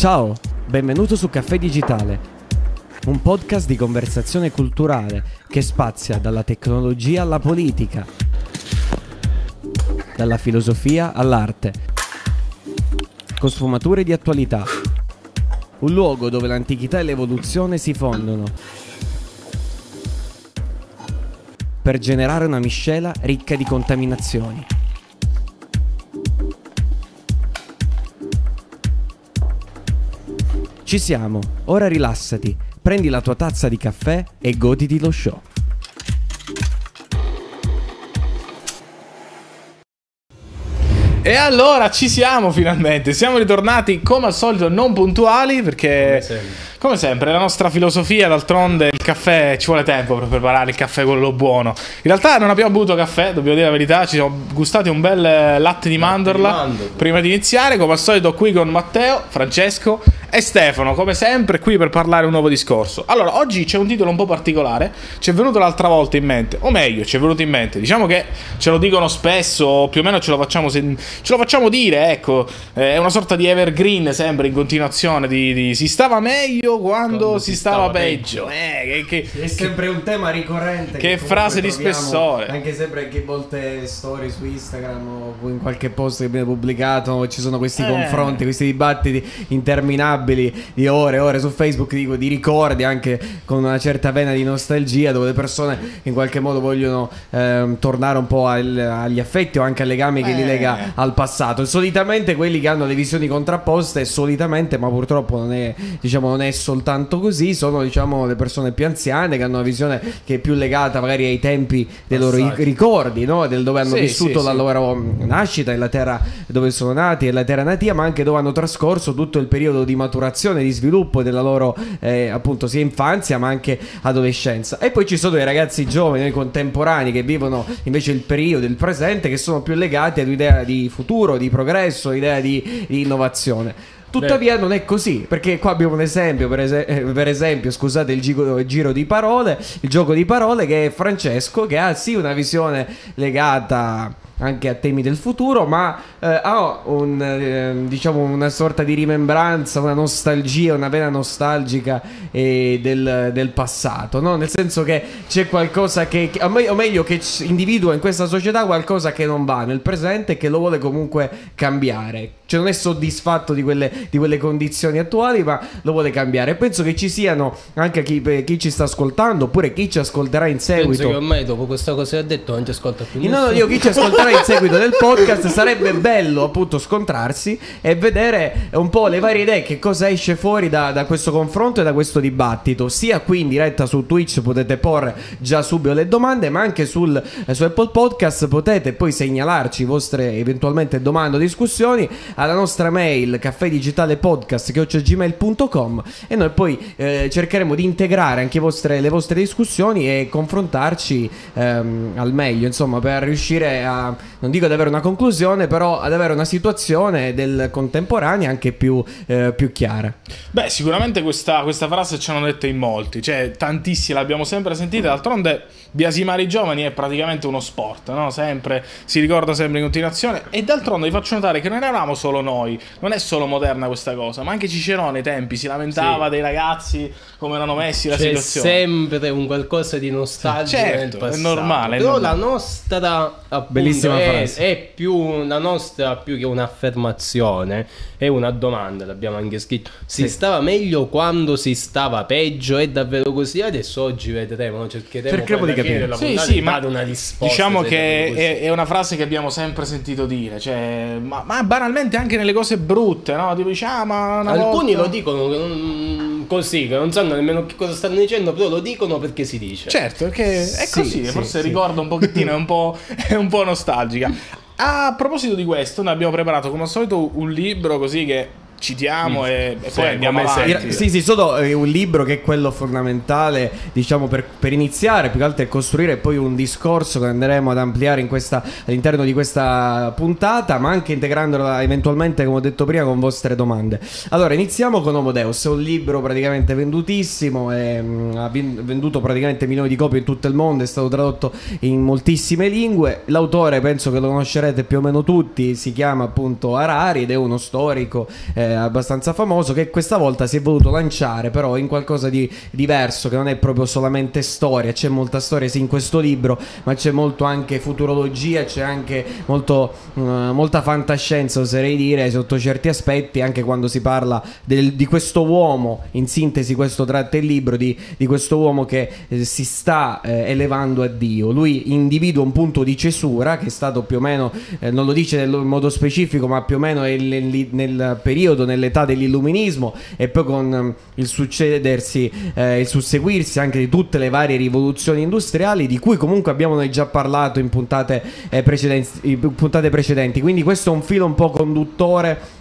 Ciao, benvenuto su Caffè Digitale, un podcast di conversazione culturale che spazia dalla tecnologia alla politica, dalla filosofia all'arte, con sfumature di attualità. Un luogo dove l'antichità e l'evoluzione si fondono per generare una miscela ricca di contaminazioni. Ci siamo, ora rilassati, prendi la tua tazza di caffè e goditi lo show. E allora ci siamo finalmente, siamo ritornati come al solito non puntuali perché come sempre la nostra filosofia d'altronde il caffè ci vuole tempo per preparare il caffè quello buono. In realtà non abbiamo bevuto caffè, dobbiamo dire la verità, ci siamo gustati un bel eh, latte di mandorla prima di iniziare, come al solito qui con Matteo, Francesco e Stefano, come sempre qui per parlare un nuovo discorso. Allora, oggi c'è un titolo un po' particolare, ci è venuto l'altra volta in mente, o meglio, ci è venuto in mente, diciamo che ce lo dicono spesso, più o meno ce lo facciamo, sen- ce lo facciamo dire, ecco, eh, è una sorta di evergreen sempre in continuazione, di, di si stava meglio quando, Quando si, si stava, stava peggio. Eh, che, che- È sempre un tema ricorrente. Che comunque frase di spessore. Anche sempre che volte storie su Instagram o in qualche post che viene pubblicato ci sono questi Eh. confronti, questi dibattiti interminabili di ore e ore su Facebook, dico, di ricordi anche con una certa vena di nostalgia dove le persone in qualche modo vogliono ehm, tornare un po' al- agli affetti o anche ai legami che li Eh. lega al passato. Solitamente quelli che hanno le visioni contrapposte, solitamente, ma purtroppo non è, diciamo, non è soltanto così, sono diciamo le persone più anziane che hanno una visione che è più legata magari ai tempi dei loro ricordi, no? Del dove hanno Sì, vissuto sì, la sì. loro nascita, e la terra dove sono nati e la terra natia, ma anche dove hanno trascorso tutto il periodo di maturazione, di sviluppo della loro eh, appunto sia infanzia ma anche adolescenza. E poi ci sono i ragazzi giovani, noi contemporanei che vivono invece il periodo, il presente, che sono più legati ad un'idea di futuro, di progresso, idea di, di innovazione. Tuttavia non è così, perché qua abbiamo un esempio, per, ese- eh, per esempio, scusate il giro, il giro di parole, il gioco di parole che è Francesco che ha sì una visione legata anche a temi del futuro, ma eh, ha un, eh, diciamo una sorta di rimembranza, una nostalgia, una vena nostalgica eh, del, del passato, no? Nel senso che c'è qualcosa che, che- o me- o meglio, che individua in questa società qualcosa che non va nel presente e che lo vuole comunque cambiare. Cioè non è soddisfatto di quelle, di quelle condizioni attuali, ma lo vuole cambiare. E penso che ci siano anche chi, chi ci sta ascoltando, oppure chi ci ascolterà in Penso seguito. che ormai dopo questa cosa che ha detto non ci ascolta più No, no, io chi ci ascolterà in seguito del podcast sarebbe bello appunto scontrarsi e vedere un po' le varie idee, che cosa esce fuori da, da questo confronto e da questo dibattito. Sia qui in diretta su Twitch potete porre già subito le domande, ma anche sul, eh, su Apple Podcast potete poi segnalarci vostre eventualmente domande o discussioni alla nostra mail caffèdigitalepodcast.gmail.com e noi poi eh, cercheremo di integrare anche vostre- le vostre discussioni e confrontarci ehm, al meglio, insomma, per riuscire a, non dico ad avere una conclusione, però ad avere una situazione del contemporanea anche più, eh, più chiara. Beh, sicuramente questa, questa frase ci hanno detta in molti, cioè tantissimi l'abbiamo sempre sentita, d'altronde biasimare i giovani è praticamente uno sport, no? Sempre, si ricorda sempre in continuazione e d'altronde vi faccio notare che non eravamo solo noi, non è solo moderna questa cosa, ma anche Cicerone ai tempi si lamentava dei ragazzi come erano messi la C'è situazione. sempre un qualcosa di nostalgico Certo, nel è passato. normale, è Però normale. la nostra appunto, Bellissima è, frase. è più la nostra più che un'affermazione, è una domanda, l'abbiamo anche scritto. Si Sì. stava meglio quando si stava peggio? È davvero così? Adesso oggi vedremo, cercheremo Cercheremo poi di capire. Sì, sì, ma una risposta. diciamo che è, è una frase che abbiamo sempre sentito dire, cioè, ma, ma banalmente anche nelle cose brutte, no? Tipo dici, ah, ma Alcuni volta- lo dicono non- così, che non sanno nemmeno che cosa stanno dicendo, però lo dicono perché si dice. Certo, perché è Sì, così, sì, forse sì. ricorda un pochettino, è un po', è un po' nostalgica. A proposito di questo, noi abbiamo preparato come al solito un libro così che citiamo e, e Sì, poi andiamo avanti. sempre. Sì, sì, solo eh, un libro che è quello fondamentale, diciamo, per, per iniziare, più che altro è costruire poi un discorso che andremo ad ampliare in questa, all'interno di questa puntata, ma anche integrandola eventualmente, come ho detto prima, con vostre domande. Allora, iniziamo con Homo Deus, è un libro praticamente vendutissimo, e, mm, ha venduto praticamente milioni di copie in tutto il mondo, è stato tradotto in moltissime lingue. L'autore penso che lo conoscerete più o meno tutti, si chiama appunto Harari ed è uno storico. eh, è abbastanza famoso, che questa volta si è voluto lanciare però in qualcosa di diverso, che non è proprio solamente storia, c'è molta storia sì in questo libro, ma c'è molto anche futurologia, c'è anche molto, uh, molta fantascienza, oserei dire, sotto certi aspetti, anche quando si parla del, di questo uomo, in sintesi questo tratta il libro, di, di questo uomo che eh, si sta eh, elevando a Dio. Lui individua un punto di cesura che è stato più o meno, eh, non lo dice in modo specifico, ma più o meno nel, nel periodo, nell'età dell'illuminismo e poi con um, il succedersi, eh, il susseguirsi anche di tutte le varie rivoluzioni industriali di cui comunque abbiamo noi già parlato in puntate, eh, precedenti, in puntate precedenti. Quindi questo è un filo un po' conduttore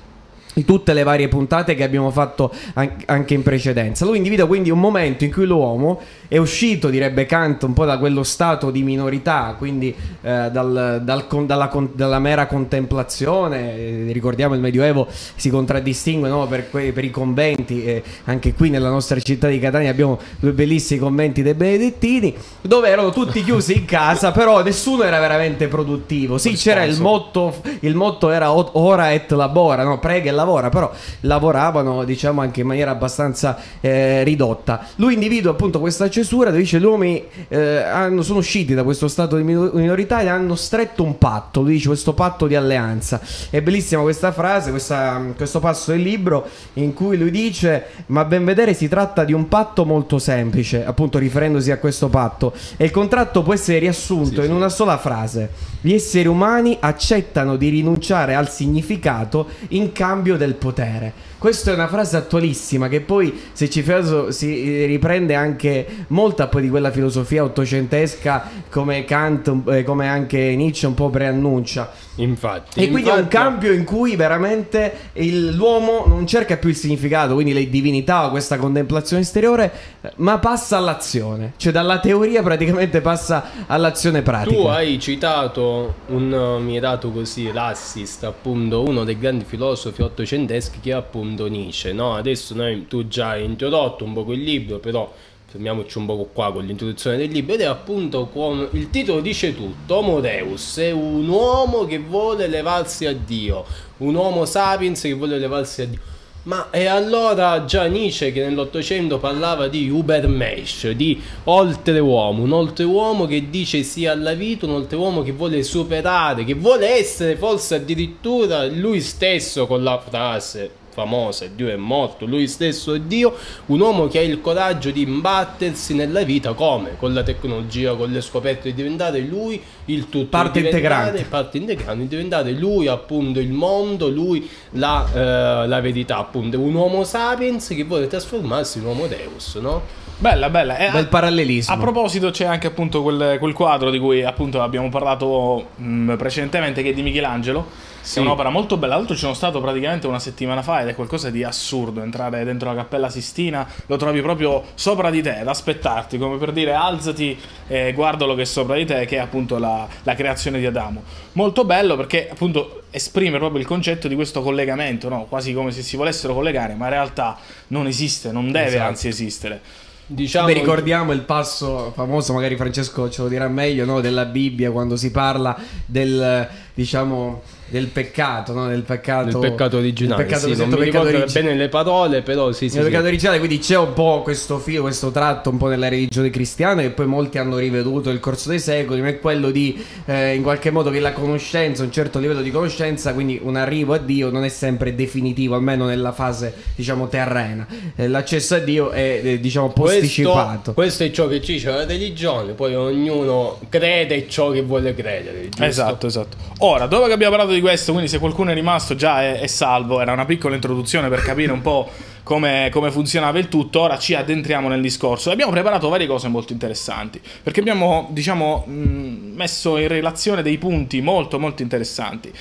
di tutte le varie puntate che abbiamo fatto anche in precedenza. Lui individua quindi un momento in cui l'uomo è uscito, direbbe Kant, un po' da quello stato di minorità, quindi eh, dal, dal, dalla, dalla, mera contemplazione. Eh, ricordiamo il Medioevo si contraddistingue no, per, que, per, i conventi, eh, anche qui nella nostra città di Catania abbiamo due bellissimi conventi dei Benedettini, dove erano tutti chiusi in casa, però nessuno era veramente produttivo. Sì, c'era il motto, il motto era ora et labora, no? prega e lavora, però lavoravano diciamo anche in maniera abbastanza eh, ridotta. Lui individua appunto questa cesura dove dice gli uomini eh, hanno, sono usciti da questo stato di minorità e hanno stretto un patto, lui dice questo patto di alleanza. È bellissima questa frase, questa, questo passo del libro in cui lui dice ma ben vedere si tratta di un patto molto semplice, appunto riferendosi a questo patto e il contratto può essere riassunto sì, in una sola frase. Gli esseri umani accettano di rinunciare al significato in cambio del potere. Questa è una frase attualissima che poi, se ci caso, si riprende anche molta poi di quella filosofia ottocentesca come Kant, eh, come anche Nietzsche un po' preannuncia. Infatti. E quindi infatti... è un cambio in cui veramente il, l'uomo non cerca più il significato, quindi le divinità o questa contemplazione esteriore, ma passa all'azione. Cioè dalla teoria praticamente passa all'azione pratica. Tu hai citato, un, mi hai dato così l'assist, appunto, uno dei grandi filosofi ottocenteschi che è appunto Nietzsche, no? Adesso noi, tu già hai introdotto un po' quel libro, però fermiamoci un po' qua con l'introduzione del libro ed è appunto come il titolo dice tutto Homo Deus è un uomo che vuole levarsi a Dio un uomo sapiens che vuole levarsi a Dio ma e allora già Nietzsche che nell'Ottocento parlava di Ubermensch, di oltreuomo, un oltreuomo che dice sì alla vita, un oltreuomo che vuole superare, che vuole essere forse addirittura lui stesso con la frase famosa, Dio è morto, lui stesso è Dio, un uomo che ha il coraggio di imbattersi nella vita come? Con la tecnologia, con le scoperte di diventare lui il tutto. Parte integrante. Parte integrante, di diventare lui appunto il mondo, lui la, eh, la verità, appunto, un uomo sapiens che vuole trasformarsi in uomo Deus, no? Bella, bella. Eh, Bel parallelismo. A proposito, c'è anche appunto quel, quel quadro di cui appunto abbiamo parlato mh, mm, precedentemente, che è di Michelangelo sì. È un'opera molto bella. L'altro ci sono stato praticamente una settimana fa ed è qualcosa di assurdo. Entrare dentro la Cappella Sistina, lo trovi proprio sopra di te, ad aspettarti, come per dire alzati e guardalo che è sopra di te, che è appunto la, la creazione di Adamo. Molto bello perché appunto esprime proprio il concetto di questo collegamento, no? quasi come se si volessero collegare, ma in realtà non esiste, non deve esatto. anzi esistere. Diciamo Beh, ricordiamo il passo famoso, magari Francesco ce lo dirà meglio, no? della Bibbia quando si parla del, diciamo, del peccato, no? del peccato, del peccato originale. Del peccato, sì, non mi ricordo origi- bene le parole, però sì, sì. Il sì. peccato originale, quindi c'è un po' questo filo, questo tratto un po' nella religione cristiana che poi molti hanno riveduto nel corso dei secoli, ma è quello di eh, in qualche modo che la conoscenza, un certo livello di conoscenza, quindi un arrivo a Dio non è sempre definitivo, almeno nella fase diciamo terrena. Eh, l'accesso a Dio è eh, diciamo posticipato. Questo, questo, è ciò che ci dice la religione, poi ognuno crede ciò che vuole credere. Giusto? Esatto, esatto. Ora, dopo che abbiamo parlato di questo, quindi se qualcuno è rimasto già è, è salvo, era una piccola introduzione per capire un po' come, come, funzionava il tutto, ora ci addentriamo nel discorso. Abbiamo preparato varie cose molto interessanti, perché abbiamo, diciamo, messo in relazione dei punti molto, molto interessanti.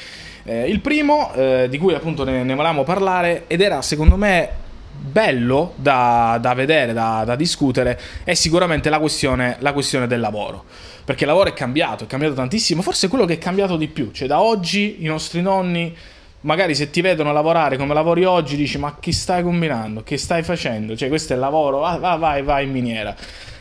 Eh, il primo, eh, di cui appunto ne, ne volevamo parlare, ed era secondo me bello da, da vedere, da, da, discutere, è sicuramente la questione, la questione del lavoro. Perché il lavoro è cambiato, è cambiato tantissimo, forse è quello che è cambiato di più, cioè da oggi i nostri nonni magari se ti vedono lavorare come lavori oggi dici ma chi stai combinando, che stai facendo, cioè questo è il lavoro, vai vai vai in miniera.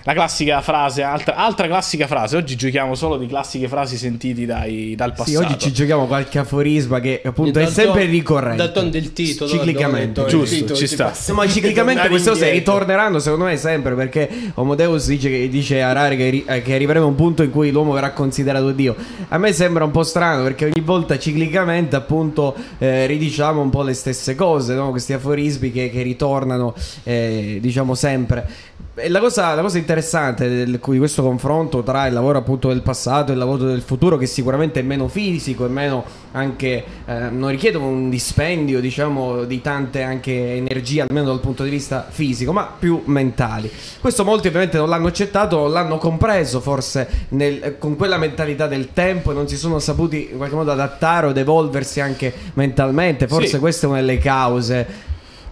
La classica frase, altra, altra, classica frase. Oggi giochiamo solo di classiche frasi sentiti dai, dal passato. Sì, oggi ci giochiamo qualche aforisma che appunto è sempre ton, ricorrente. Dal ton del titolo, ciclicamente. Giusto, titolo, ci sta. Ma ciclicamente queste cose ritorneranno secondo me sempre perché Homo Deus dice, dice a Rari che, eh, che arriveremo a un punto in cui l'uomo verrà considerato Dio. A me sembra un po' strano perché ogni volta ciclicamente appunto eh, ridiciamo un po' le stesse cose, no? questi aforismi che, che ritornano eh, diciamo sempre. La cosa, la cosa, interessante di questo confronto tra il lavoro appunto del passato e il lavoro del futuro, che sicuramente è meno fisico e meno anche eh, non richiede un dispendio, diciamo, di tante anche energie, almeno dal punto di vista fisico, ma più mentali. Questo molti ovviamente non l'hanno accettato, l'hanno compreso forse nel, con quella mentalità del tempo e non si sono saputi in qualche modo adattare o evolversi anche mentalmente. Forse sì. questa è una delle cause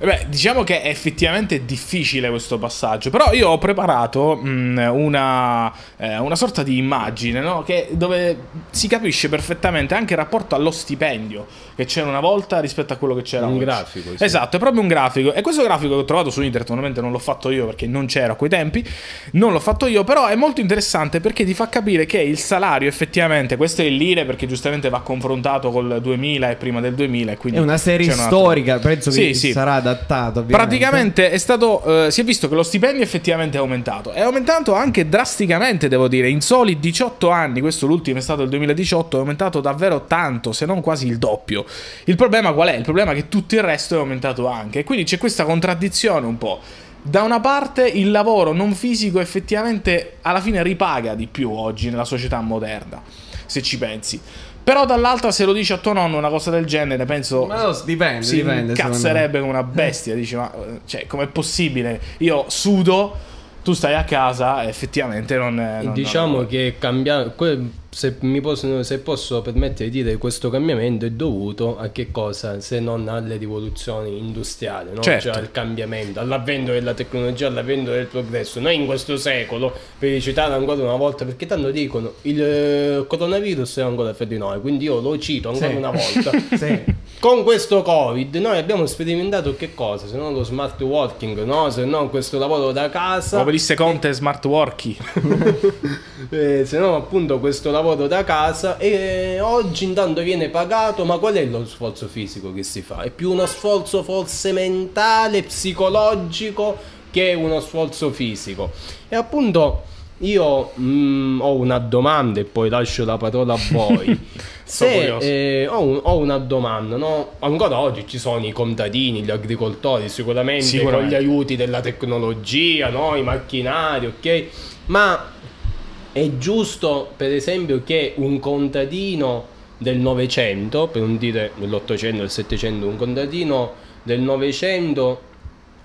Beh, diciamo che è effettivamente difficile questo passaggio, però io ho preparato mh, mm, una, eh, una, sorta di immagine no? che, dove si capisce perfettamente anche il rapporto allo stipendio che c'era una volta rispetto a quello che c'era un oggi. grafico. Sì. Esatto, è proprio un grafico e questo grafico che ho trovato su internet, ovviamente non l'ho fatto io perché non c'era a quei tempi, non l'ho fatto io, però è molto interessante perché ti fa capire che il salario effettivamente, questo è il lire perché giustamente va confrontato col 2000 e prima del 2000 è una serie storica, penso che sì, sarà adattato. Ovviamente. Praticamente è stato, eh, si è visto che lo stipendio effettivamente è aumentato. È aumentato anche drasticamente, devo dire. In soli 18 anni, questo l'ultimo è stato il 2018, è aumentato davvero tanto, se non quasi il doppio. Il problema qual è? Il problema è che tutto il resto è aumentato anche. Quindi c'è questa contraddizione un po'. Da una parte il lavoro non fisico effettivamente alla fine ripaga di più oggi nella società moderna, se ci pensi. Però dall'altra se lo dici a tuo nonno una cosa del genere, penso... Ma no, dipende, si dipende. Cazzerebbe come una bestia, dici ma... Cioè, com'è possibile? Io sudo, tu stai a casa, effettivamente non... non diciamo non... che cambia se, posso, se posso permettere di dire questo cambiamento è dovuto a che cosa se non alle rivoluzioni industriali, no? certo. cioè al cambiamento, all'avvento della tecnologia, all'avvento del progresso. Noi in questo secolo, per citare ancora una volta, perché tanto dicono il eh, coronavirus è ancora fra di noi, quindi io lo cito ancora sì. una volta. sì. Con questo Covid noi abbiamo sperimentato che cosa? Se non lo smart working, no? se non questo lavoro da casa. Come disse Conte, smart working. eh, se no appunto questo lavoro lavoro da casa e oggi intanto viene pagato, ma qual è lo sforzo fisico che si fa? È più uno sforzo forse mentale, psicologico che uno sforzo fisico. E appunto io mm, ho una domanda e poi lascio la parola a voi. Se eh, ho, un, ho, una domanda, no? ancora oggi ci sono i contadini, gli agricoltori, sicuramente, sicuramente. con gli aiuti della tecnologia, no? i macchinari, ok? Ma è giusto, per esempio, che un contadino del Novecento, per non dire dell'Ottocento, del Settecento, un contadino del Novecento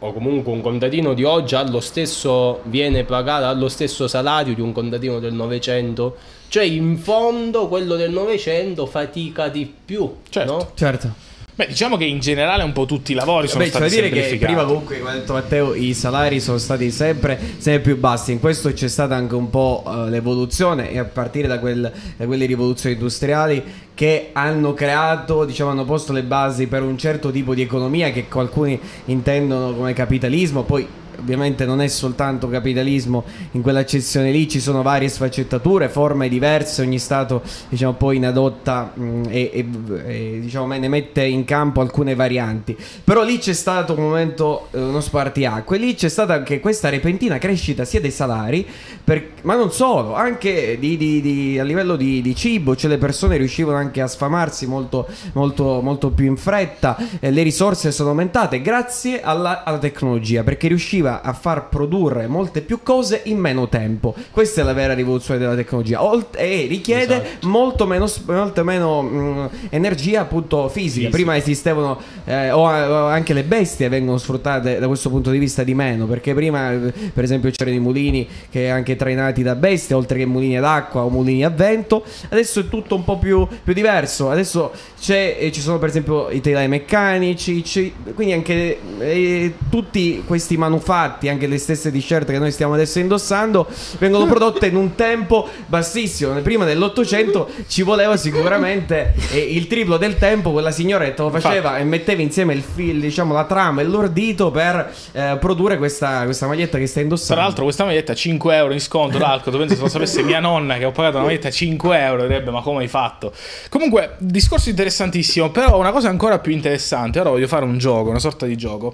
o comunque un contadino di oggi ha lo stesso, viene pagato, ha lo stesso salario di un contadino del Novecento? Cioè, in fondo, quello del Novecento fatica di più, certo. no? Certo. Beh, diciamo che in generale un po' tutti i lavori sono Beh, stati dire che prima comunque, come ha detto Matteo, i salari sono stati sempre, sempre più bassi. In questo c'è stata anche un po' uh, l'evoluzione e a partire da, quel, da, quelle rivoluzioni industriali che hanno creato, diciamo, hanno posto le basi per un certo tipo di economia che alcuni intendono come capitalismo, poi ovviamente non è soltanto capitalismo in quell'accezione lì, ci sono varie sfaccettature, forme diverse, ogni Stato diciamo, poi ne adotta mh, mm, e, e, e diciamo, ne mette in campo alcune varianti. Però lì c'è stato un momento, eh, uno spartiacque, lì c'è stata anche questa repentina crescita sia dei salari, per, ma non solo, anche di, di, di, a livello di, cibo, cioè le persone riuscivano anche a sfamarsi molto, molto, molto più in fretta, eh, le risorse sono aumentate grazie alla, alla tecnologia, perché riusciva riusciva a far produrre molte più cose in meno tempo. Questa è la vera rivoluzione della tecnologia. Olt- e richiede esatto. molto meno, molto meno mh, mm, energia appunto fisica. fisica. Prima esistevano, eh, o, o, anche le bestie vengono sfruttate da questo punto di vista di meno. Perché prima, per esempio, c'erano i mulini che anche trainati da bestie, oltre che mulini ad acqua o mulini a vento. Adesso è tutto un po' più, più diverso. Adesso eh, ci sono, per esempio, i telai meccanici. quindi anche eh, tutti questi manufatti fatti, anche le stesse t-shirt che noi stiamo adesso indossando, vengono prodotte in un tempo bassissimo. Prima dell'Ottocento ci voleva sicuramente il triplo del tempo, quella te lo faceva e metteva insieme il fil, diciamo la trama e l'ordito per eh, produrre questa, questa maglietta che stai indossando. Tra l'altro questa maglietta 5 euro in sconto d'alcol, penso se lo sapesse mia nonna che ho pagato una maglietta 5 euro, direbbe ma come hai fatto? Comunque, discorso interessantissimo, però una cosa ancora più interessante, ora voglio fare un gioco, una sorta di gioco.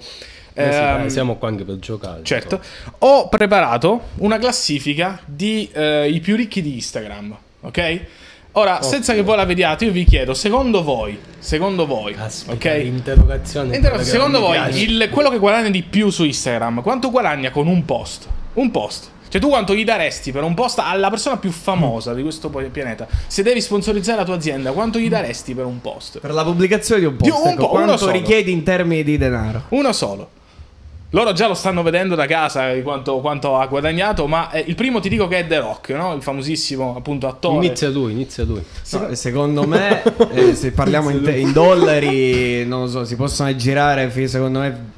Eh sì, dai, Ehm, siamo qua anche per giocare. Certo, ho preparato una classifica di eh, i più ricchi di Instagram, ok? Ora, senza che voi la vediate, io vi chiedo, secondo voi, secondo voi, Aspetta, ok? l'interrogazione. è Interroga- quella che secondo voi, il- quello che guadagna di più su Instagram, quanto guadagna con un post? Un post. Cioè, tu quanto gli daresti per un post alla persona più famosa di questo pianeta? Se devi sponsorizzare la tua azienda, quanto gli daresti per un post? Per la pubblicazione di un post, Di un ecco, po', quanto richiedi in termini di denaro? Uno solo. Loro già lo stanno vedendo da casa di quanto, quanto ha guadagnato, ma eh, il primo ti dico che è The Rock, no? il famosissimo appunto attore. Inizia lui, inizia lui. No, secondo me, eh, se parliamo in, in dollari, non lo so, si possono aggirare. Secondo me,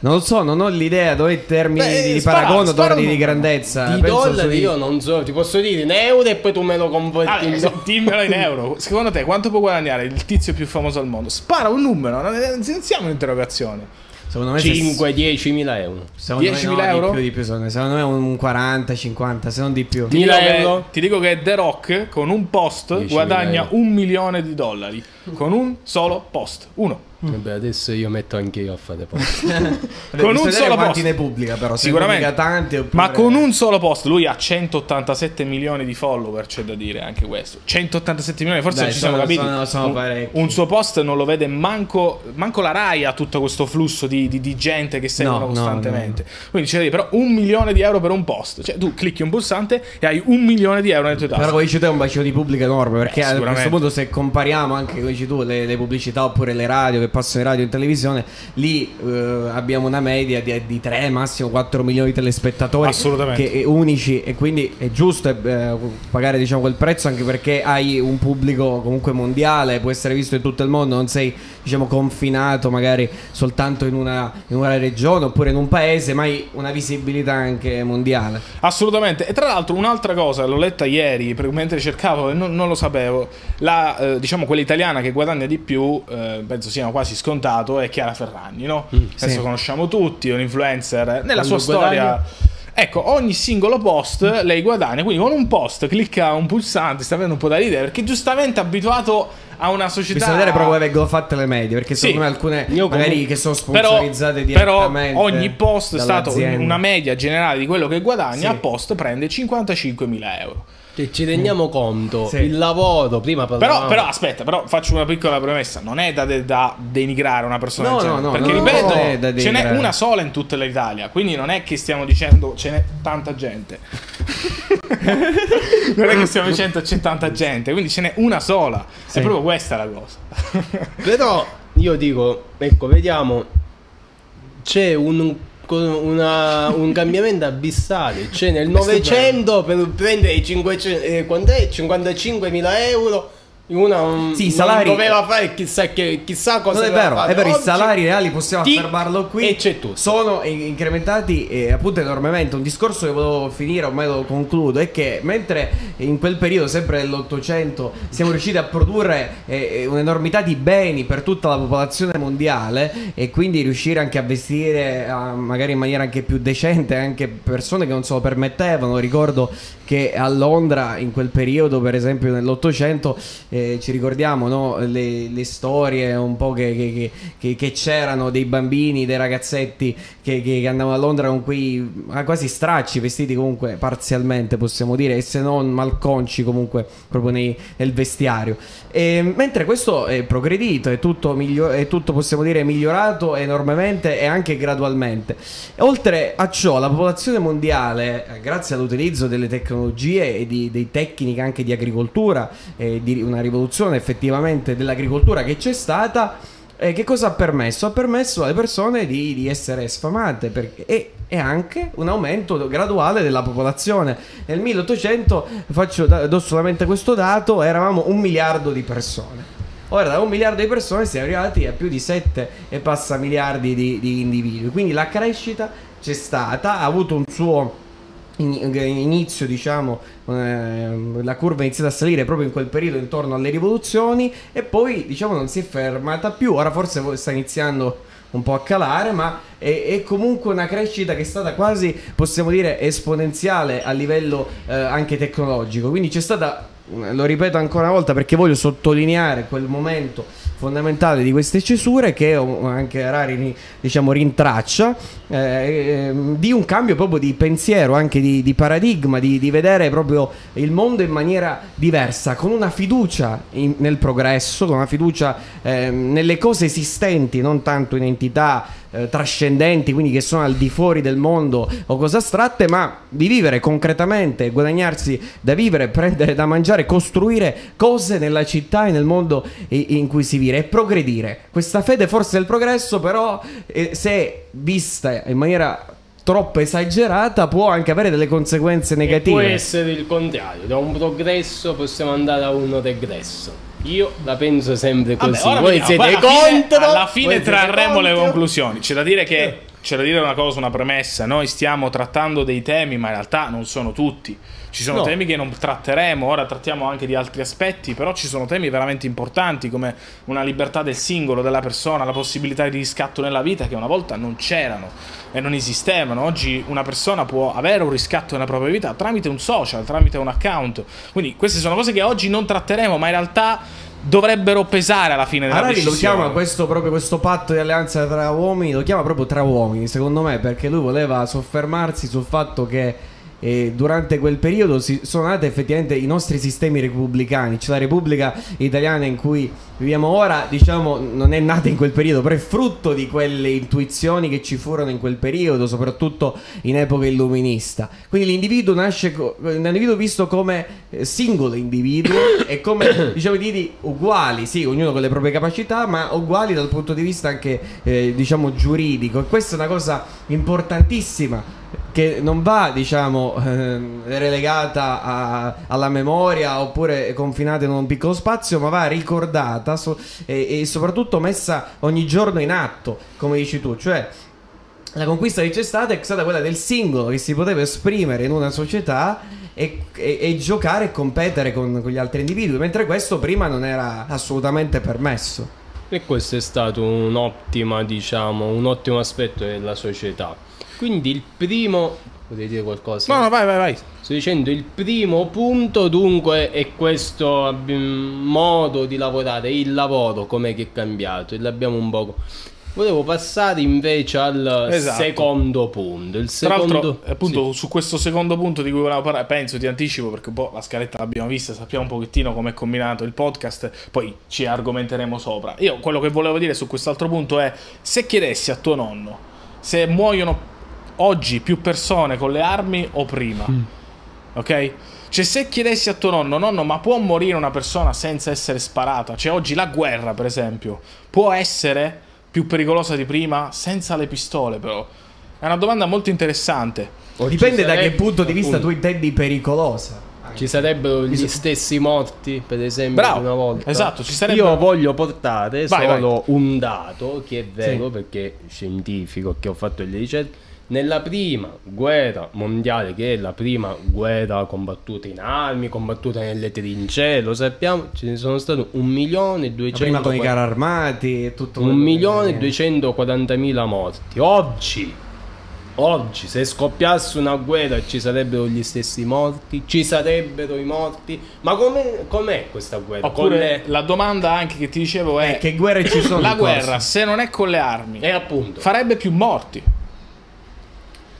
non lo so, non ho l'idea dove termini Beh, di spara- paragone, spara torni un di grandezza. Di Penso dollari sui- io non so, ti posso dire in euro e poi tu me lo converti in Ah, dollari. dimmelo in euro. Secondo te quanto può guadagnare il tizio più famoso al mondo? Spara un numero, non non siamo un'interrogazione. Secondo me, se- 5-10 mila euro. secondo me 10.000 no, euro? Di più, di più, secondo me. Secondo me un 40, 50, se non di più. Ti dico, 1000 che, euro? ti dico che The Rock con un post 10.000 guadagna euro. un milione di dollari. Con un solo post. Uno. Vabbè, adesso io metto anche io a fare post. Con un solo quanti post. ne pubblica, però. se Sicuramente. pubblica tanti oppure- Ma con un solo post, lui ha 187 milioni di follower, c'è da dire anche questo. 187 milioni, forse Dai, non ci siamo sono- capiti. sono- sono un, un suo post non lo vede manco, manco la Rai ha tutto questo flusso di, di- di gente che seguono No, no, costantemente. Quindi c'è da dire, però un milione di euro per un post. Cioè tu clicchi un pulsante e hai un milione di euro nelle tue tasche. Però come dici te è un bacino di pubblico enorme perché Eh, a questo punto se compariamo anche come dici tu le, le pubblicità oppure le radio che passano in radio e in televisione lì eh, abbiamo una media di, di 3 massimo 4 milioni di telespettatori Assolutamente. che è unici e quindi è giusto eh, pagare diciamo quel prezzo anche perché hai un pubblico comunque mondiale può essere visto in tutto il mondo non sei diciamo confinato magari soltanto in una, in una regione oppure in un paese ma hai una visibilità anche mondiale Assolutamente. E tra l'altro un'altra cosa, l'ho letta ieri mentre cercavo e non, non lo sapevo. La, eh, diciamo quella italiana che guadagna di più, eh, penso sia quasi scontato, è Chiara Ferragni, no? Adesso Mm, sì. conosciamo tutti, è un influencer. Nella Quando sua storia. Ecco, ogni singolo post lei guadagna, quindi con un post clicca un pulsante, sta avendo un po' da ridere, perché giustamente è abituato a una società... Bisogna vedere però come vengono fatte le medie, perché Sì. secondo me alcune Io magari comunque- che sono Però, sponsorizzate però direttamente. ogni post è stato una media generale di quello che guadagna, Sì. a post prende 55.000 euro. Cioè, ci rendiamo conto, Sì. il lavoro, prima Però, però aspetta, però faccio una piccola premessa. Non è da, da denigrare una persona No, no, no, Perché ripeto, ce n'è una sola in tutta l'Italia. Quindi non è che stiamo dicendo ce n'è tanta gente. non è che stiamo dicendo c'è tanta gente. Quindi ce n'è una sola. Sì. È proprio questa la cosa. Però io dico, ecco, vediamo, c'è un, una- un cambiamento abissale. C'è nel 900 per prendere i 500, eh, quant'è? 55.000 euro. Una un- Sì, i salari- doveva fare chissà, che, chissà cosa Non è vero, fare. è vero, i Oggi- salari reali possiamo Tic, affermarlo qui. e c'è tutto. Sono in- incrementati eh, appunto enormemente. Un discorso che volevo finire, ormai lo concludo, è che mentre in quel periodo, sempre nell'Ottocento, siamo riusciti a produrre eh, un'enormità di beni per tutta la popolazione mondiale e quindi riuscire anche a vestire ah, magari in maniera anche più decente anche persone che non se lo permettevano. Ricordo che a Londra in quel periodo, per esempio nell'Ottocento, eh, ci ricordiamo no? le, le storie un po' che, che- che- che- c'erano dei bambini, dei ragazzetti che andavano a Londra con quei ah, quasi stracci, vestiti comunque parzialmente possiamo dire, e se non malconci comunque proprio nei- nel vestiario. E, mentre questo è progredito, è tutto, miglio- è tutto possiamo dire migliorato enormemente e anche gradualmente. Oltre a ciò, la popolazione mondiale, eh, grazie all'utilizzo delle tecnologie e di, dei tecniche anche di agricoltura, e di una rivoluzione effettivamente dell'agricoltura che c'è stata, eh, che cosa ha permesso? Ha permesso alle persone di, di essere sfamate perché- e, e anche un aumento graduale della popolazione. Nel 1800, faccio, do solamente questo dato, eravamo un miliardo di persone. Ora da un miliardo di persone siamo arrivati a più di 7 e passa miliardi di, di individui. Quindi la crescita c'è stata, ha avuto un suo inizio, diciamo, la curva è iniziata a salire proprio in quel periodo intorno alle rivoluzioni e poi, diciamo, non si è fermata più. Ora forse sta iniziando un po' a calare, ma è, è, comunque una crescita che è stata quasi, possiamo dire, esponenziale a livello eh, anche tecnologico. Quindi c'è stata, lo ripeto ancora una volta perché voglio sottolineare quel momento fondamentale di queste cesure che anche Rari diciamo rintraccia eh, ehm, di un cambio proprio di pensiero anche di, di paradigma di, di, vedere proprio il mondo in maniera diversa con una fiducia in, nel progresso con una fiducia eh, nelle cose esistenti non tanto in entità eh, trascendenti, quindi che sono al di fuori del mondo o cose astratte, ma di vivere concretamente, guadagnarsi da vivere, prendere da mangiare, costruire cose nella città e nel mondo in cui si vive e progredire. Questa fede forse è il progresso, però eh, se vista in maniera troppo esagerata può anche avere delle conseguenze negative. E può essere il contrario, da un progresso possiamo andare a uno regresso. Io la penso sempre così. Vabbè, Voi siete alla contro. Fine, alla fine trarremo le conclusioni. C'è da dire che. C'è da dire una cosa, una premessa. Noi stiamo trattando dei temi, ma in realtà non sono tutti. Ci sono no. temi che non tratteremo, ora trattiamo anche di altri aspetti, però ci sono temi veramente importanti come una libertà del singolo, della persona, la possibilità di riscatto nella vita che una volta non c'erano e non esistevano. Oggi una persona può avere un riscatto nella propria vita tramite un social, tramite un account. Quindi queste sono cose che oggi non tratteremo, ma in realtà dovrebbero pesare alla fine della Harari decisione. lo chiama questo, proprio questo patto di alleanza tra uomini, lo chiama proprio tra uomini, secondo me, perché lui voleva soffermarsi sul fatto che e durante quel periodo si sono nati effettivamente i nostri sistemi repubblicani, cioè la Repubblica Italiana in cui viviamo ora, diciamo, non è nata in quel periodo, però è frutto di quelle intuizioni che ci furono in quel periodo, soprattutto in epoca illuminista. Quindi l'individuo nasce, l'individuo visto come eh, singolo individuo e come, diciamo, individui uguali, sì, ognuno con le proprie capacità, ma uguali dal punto di vista anche, eh, diciamo, giuridico. E questa è una cosa importantissima che non va diciamo eh, relegata a, alla memoria oppure confinata in un piccolo spazio ma va ricordata so, e, e, soprattutto messa ogni giorno in atto come dici tu. Cioè la conquista che c'è stata è stata quella del singolo che si poteva esprimere in una società e, e, e giocare e competere con, con gli altri individui mentre questo prima non era assolutamente permesso. E questo è stato un'ottima diciamo un ottimo aspetto della società quindi il primo... Potete dire qualcosa? No, no, vai, vai, vai. Sto dicendo il primo punto dunque è questo modo di lavorare, il lavoro, com'è che è cambiato e l'abbiamo un po'... Volevo passare invece al esatto. secondo punto. Il secondo... appunto, sì. su questo secondo punto di cui volevo parlare, penso ti anticipo perché un po' la scaletta l'abbiamo vista, sappiamo un pochettino come è combinato il podcast, poi ci argomenteremo sopra. Io quello che volevo dire su quest'altro punto è: se chiedessi a tuo nonno se muoiono oggi più persone con le armi o prima. Mm. Ok? Cioè, se chiedessi a tuo nonno, nonno, ma può morire una persona senza essere sparata? Cioè, oggi la guerra, per esempio, può essere più pericolosa di prima senza le pistole, però? È una domanda molto interessante. O dipende da che punto di vista tu intendi pericolosa. Ci sarebbero gli stessi morti, per esempio, Bravo, una volta. Esatto, ci sarebbero... Io voglio portare vai, solo vai. un dato che è vero, sì. perché è scientifico, che ho fatto le ricerche nella prima guerra mondiale, che è la prima guerra combattuta in armi, combattuta nelle trincee, lo sappiamo, ce ne sono stati un milione e duecento... Prima con i carri armati e tutto... Un milione e duecentoquarantamila morti. Oggi, oggi, se scoppiasse una guerra ci sarebbero gli stessi morti, ci sarebbero i morti, ma com'è, com'è questa guerra? Oppure le... la domanda anche che ti dicevo è... Eh, che guerre ci sono? La guerra, se non è con le armi, e appunto, farebbe più morti.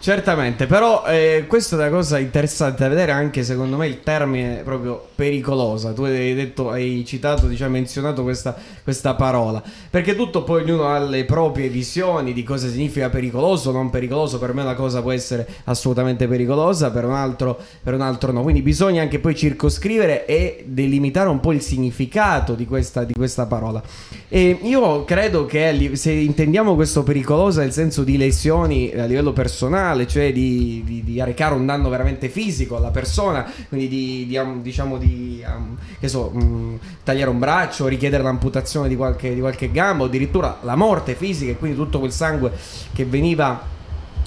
Certamente, però eh, questa è una cosa interessante da vedere anche secondo me il termine proprio pericolosa. Tu hai detto, hai citato, diciamo, menzionato questa, questa parola. Perché tutto poi ognuno ha le proprie visioni di cosa significa pericoloso o non pericoloso. Per me una cosa può essere assolutamente pericolosa, per un altro, per un altro no. Quindi bisogna anche poi circoscrivere e delimitare un po' il significato di questa, di questa parola. E io credo che se intendiamo questo pericoloso nel senso di lesioni a livello personale, intenzionale, cioè di, di, di, arrecare un danno veramente fisico alla persona, quindi di, di diciamo di um, che so, um, tagliare un braccio, richiedere l'amputazione di qualche, di qualche gamba o addirittura la morte fisica e quindi tutto quel sangue che veniva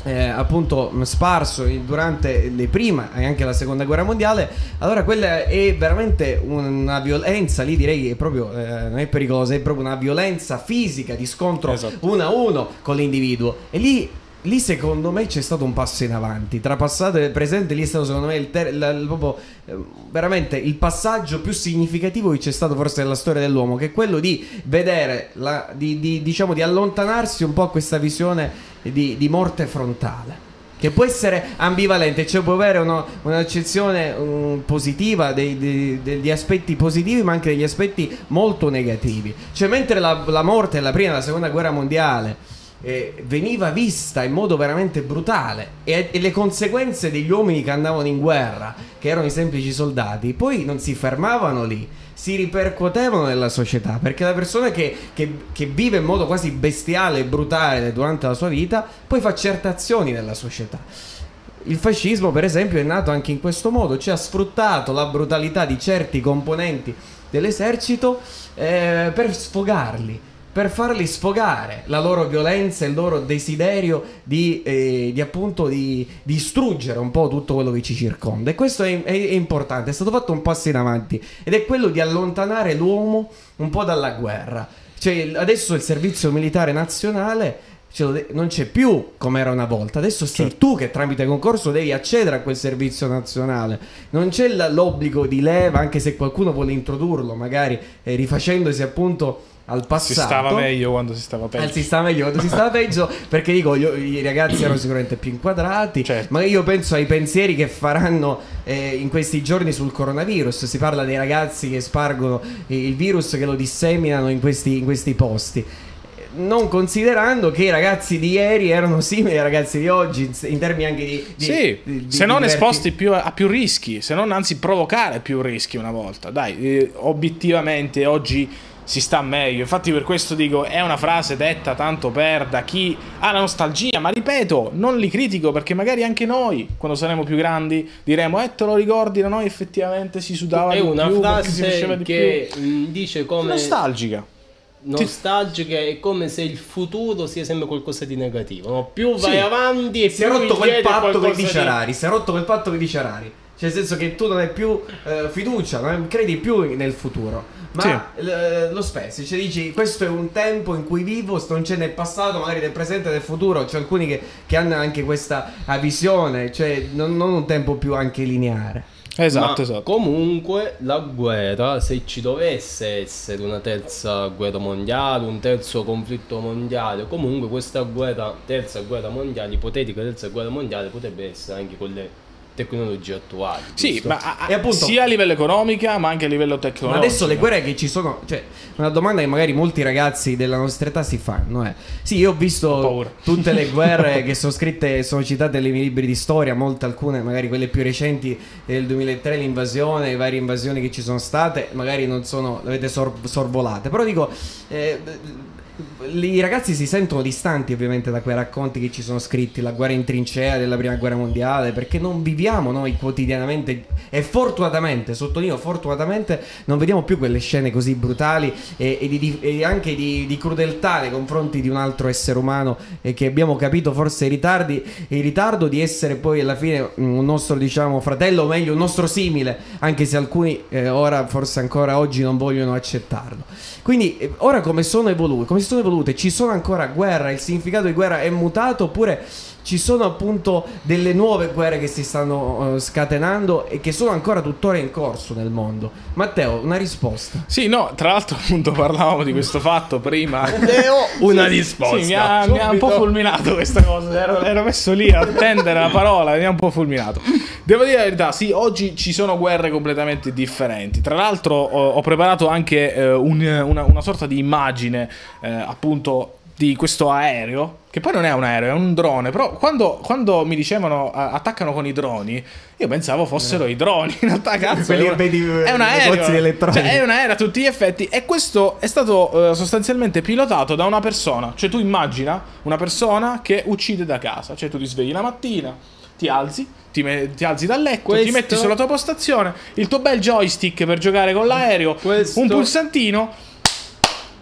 eh, appunto sparso durante le prima e anche la seconda guerra mondiale, allora quella è veramente una violenza, lì direi che è proprio, eh, non è pericolosa, è proprio una violenza fisica di scontro esatto. uno a uno con l'individuo. E lì lì secondo me c'è stato un passo in avanti tra passato e presente lì è stato secondo me il, ter- il, il proprio, eh, veramente il passaggio più significativo che c'è stato forse nella storia dell'uomo che è quello di vedere la, di, di, diciamo di allontanarsi un po' a questa visione di, di morte frontale che può essere ambivalente, cioè può avere uno, un'accezione um, positiva dei, dei, degli aspetti positivi, ma anche degli aspetti molto negativi. Cioè, mentre la, la morte nella prima e la seconda guerra mondiale veniva vista in modo veramente brutale e, e, le conseguenze degli uomini che andavano in guerra, che erano i semplici soldati, poi non si fermavano lì si ripercuotevano nella società perché la persona che, che, che, vive in modo quasi bestiale e brutale durante la sua vita poi fa certe azioni nella società. Il fascismo, per esempio, è nato anche in questo modo, cioè ha sfruttato la brutalità di certi componenti dell'esercito eh, per sfogarli per farli sfogare la loro violenza e il loro desiderio di, eh, di appunto di, distruggere un po' tutto quello che ci circonda. E questo è, è, è, importante, è stato fatto un passo in avanti ed è quello di allontanare l'uomo un po' dalla guerra. Cioè, adesso il servizio militare nazionale cioè, non c'è più come era una volta. Adesso sei certo. tu che tramite concorso devi accedere a quel servizio nazionale. Non c'è l'obbligo di leva, anche se qualcuno vuole introdurlo, magari eh, rifacendosi appunto al passato. Si stava meglio quando si stava peggio. Eh, si stava meglio quando si stava peggio perché dico io, i ragazzi erano sicuramente più inquadrati. Certo. Ma io penso ai pensieri che faranno eh, in questi giorni sul coronavirus. Si parla dei ragazzi che spargono il virus, che lo disseminano in questi, in questi posti non considerando che i ragazzi di ieri erano simili ai ragazzi di oggi in termini anche di... di sì, di, se non diverti... esposti più a, a, più rischi, se non anzi provocare più rischi una volta. Dai, eh, obiettivamente oggi si sta meglio. Infatti, per questo dico: è una frase detta tanto per da chi ha la nostalgia. Ma ripeto, non li critico perché magari anche noi, quando saremo più grandi, diremo: Eh, te lo ricordi? Da noi effettivamente si sudava è di una più. frase che più. dice come nostalgica. Nostalgica è come se il futuro sia sempre qualcosa di negativo. No? Più vai sì. avanti e si più è rotto quel patto che dice Rari. Si è rotto quel patto che dice Rari. Cioè, nel senso che tu non hai più eh, fiducia, non credi più nel futuro. Ma sì. l- lo spezzi, cioè dici questo è un tempo in cui vivo, non c'è nel passato, magari nel presente e nel futuro, c'è alcuni che, che hanno anche questa visione, cioè non, non un tempo più anche lineare. Esatto, Ma esatto. Comunque la guerra, se ci dovesse essere una terza guerra mondiale, un terzo conflitto mondiale, comunque questa guerra, terza guerra mondiale, ipotetica terza guerra mondiale, potrebbe essere anche con le tecnologie attuali. Sì, giusto? ma a, appunto, sia a livello economico ma anche a livello tecnologico. Ma adesso le guerre che ci sono, cioè una domanda che magari molti ragazzi della nostra età si fanno è: Sì, io ho visto tutte le guerre che sono scritte, sono citate nei miei libri di storia, molte alcune, magari quelle più recenti del 2003, l'invasione, le varie invasioni che ci sono state, magari non sono, le avete sor- sorvolate, però dico eh, i ragazzi si sentono distanti ovviamente da quei racconti che ci sono scritti, la guerra in trincea della prima guerra mondiale, perché non viviamo noi quotidianamente e fortunatamente, sottolineo fortunatamente, non vediamo più quelle scene così brutali e, e, di, e anche di, di, crudeltà nei confronti di un altro essere umano e che abbiamo capito forse in, ritardi, in ritardo di essere poi alla fine un nostro diciamo fratello o meglio un nostro simile, anche se alcuni eh, ora forse ancora oggi non vogliono accettarlo. Quindi eh, ora come sono evoluti? Come sono evolute? Ci sono ancora guerra? Il significato di guerra è mutato oppure ci sono appunto delle nuove guerre che si stanno uh, scatenando e che sono ancora tuttora in corso nel mondo. Matteo, una risposta. Sì, no, tra l'altro appunto parlavamo di questo fatto prima. Matteo, una risposta. Sì, mi ha, mi ha, un po' fulminato questa cosa, ero, ero, messo lì a attendere la parola, mi ha un po' fulminato. Devo dire la verità, sì, oggi ci sono guerre completamente differenti. Tra l'altro ho, ho preparato anche eh, un, una, una, sorta di immagine, eh, appunto di questo aereo, che poi non è un aereo, è un drone, però quando, quando mi dicevano attaccano con i droni, io pensavo fossero i droni, in realtà cazzo è, una, vedi, è un aereo, cioè, è un aereo a tutti gli effetti e questo è stato uh, sostanzialmente pilotato da una persona, cioè tu immagina una persona che uccide da casa, cioè tu ti svegli la mattina, ti alzi, ti, me- ti, alzi dal letto, questo... ti metti sulla tua postazione, il tuo bel joystick per giocare con l'aereo, questo... un pulsantino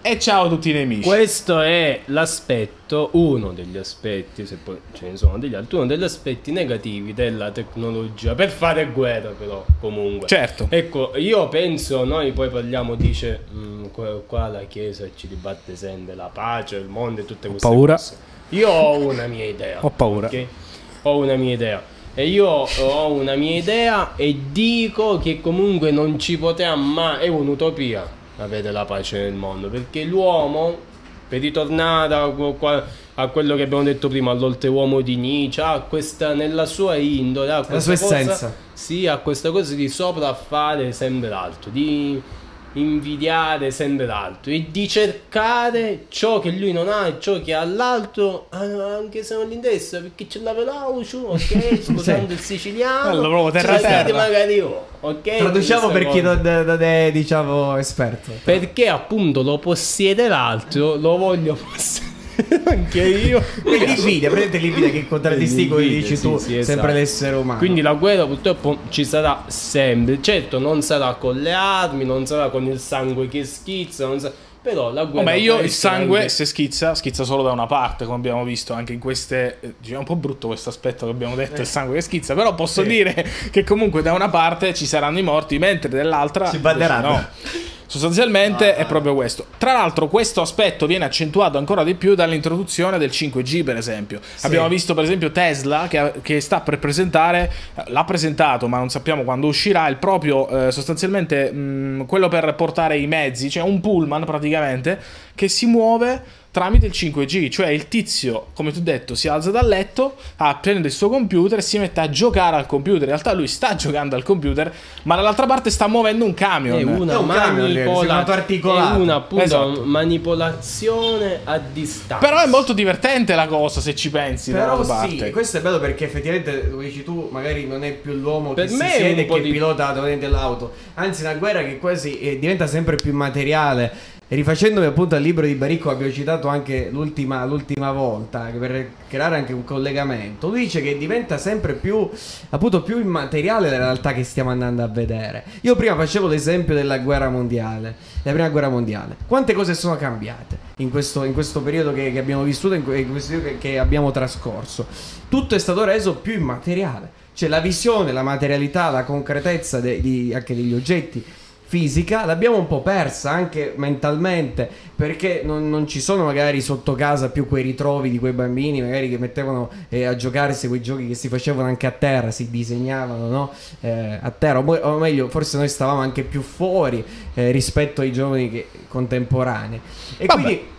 e ciao a tutti i nemici. Questo è l'aspetto, uno degli aspetti, se poi ce ne sono degli altri, uno degli aspetti negativi della tecnologia per fare guerra però comunque. Certo. Ecco, io penso, noi poi parliamo, dice, mm, qua, qua, la Chiesa ci dibatte sempre la pace, il mondo e tutte queste ho paura. cose. Io ho una mia idea. Ho paura. Okay? Ho una mia idea. E io ho una mia idea e dico che comunque non ci potrà mai, è un'utopia avere la pace nel mondo, perché l'uomo, per ritornare a, quello che abbiamo detto prima, all'oltreuomo di Nietzsche, ha questa nella sua indole, ha questa la sua cosa, essenza. Sì, ha questa cosa di sopraffare sempre l'altro, di invidiare sempre l'altro e di cercare ciò che lui non ha e ciò che ha l'altro anche se non gli interessa perché ce l'aveva l'aucio ok? Scusando sì. il siciliano. Allora, proprio terra terra. magari io ok? Traduciamo per chi non, non, è diciamo esperto. Perché appunto lo possiede l'altro lo voglio possedere anche io. L'invidia, prendete l'invidia che contraddistingue, dici tu, sì, esatto. sempre l'essere umano. Quindi la guerra purtroppo ci sarà sempre. Certo, non sarà con le armi, non sarà con il sangue che schizza, non sarà... Però la guerra. Vabbè, io il sangue, anche... se schizza, schizza solo da una parte, come abbiamo visto anche in queste. Eh, diciamo un po' brutto questo aspetto che abbiamo detto: eh. il sangue che schizza. Però posso sì. dire che comunque da una parte ci saranno i morti, mentre dall'altra. Si batteranno. No. Sostanzialmente ah, è proprio questo. Tra l'altro, questo aspetto viene accentuato ancora di più dall'introduzione del 5G, per esempio. Sì. Abbiamo visto, per esempio, Tesla che, che, sta per presentare, l'ha presentato, ma non sappiamo quando uscirà, il proprio eh, sostanzialmente mh, quello per portare i mezzi, cioè un pullman praticamente, che si muove tramite il 5G, cioè il tizio, come ti ho detto, si alza dal letto, prende il suo computer e si mette a giocare al computer. In realtà lui sta giocando al computer, ma dall'altra parte sta muovendo un camion. È una, è un manipola- camion, è una appunto esatto. manipolazione a distanza. Però è molto divertente la cosa se ci pensi. Però sì, parte. questo è bello perché effettivamente, come dici tu, magari non è più l'uomo per che me si siede e che di... pilota davanti all'auto. Anzi, una guerra che quasi eh, diventa sempre più materiale e rifacendomi appunto al libro di Baricco, abbiamo citato anche l'ultima, l'ultima volta per creare anche un collegamento. Lui dice che diventa sempre più, appunto, più immateriale la realtà che stiamo andando a vedere. Io prima facevo l'esempio della guerra mondiale, della prima guerra mondiale. Quante cose sono cambiate in questo, in questo periodo che, che, abbiamo vissuto, in questo periodo che, che abbiamo trascorso? Tutto è stato reso più immateriale. Cioè la visione, la materialità, la concretezza de, di, anche degli oggetti fisica l'abbiamo un po' persa anche mentalmente perché non, non, ci sono magari sotto casa più quei ritrovi di quei bambini magari che mettevano eh, a giocarsi quei giochi che si facevano anche a terra, si disegnavano no? eh, a terra o, o, meglio forse noi stavamo anche più fuori eh, rispetto ai giovani che, contemporanei e Vabbè. quindi.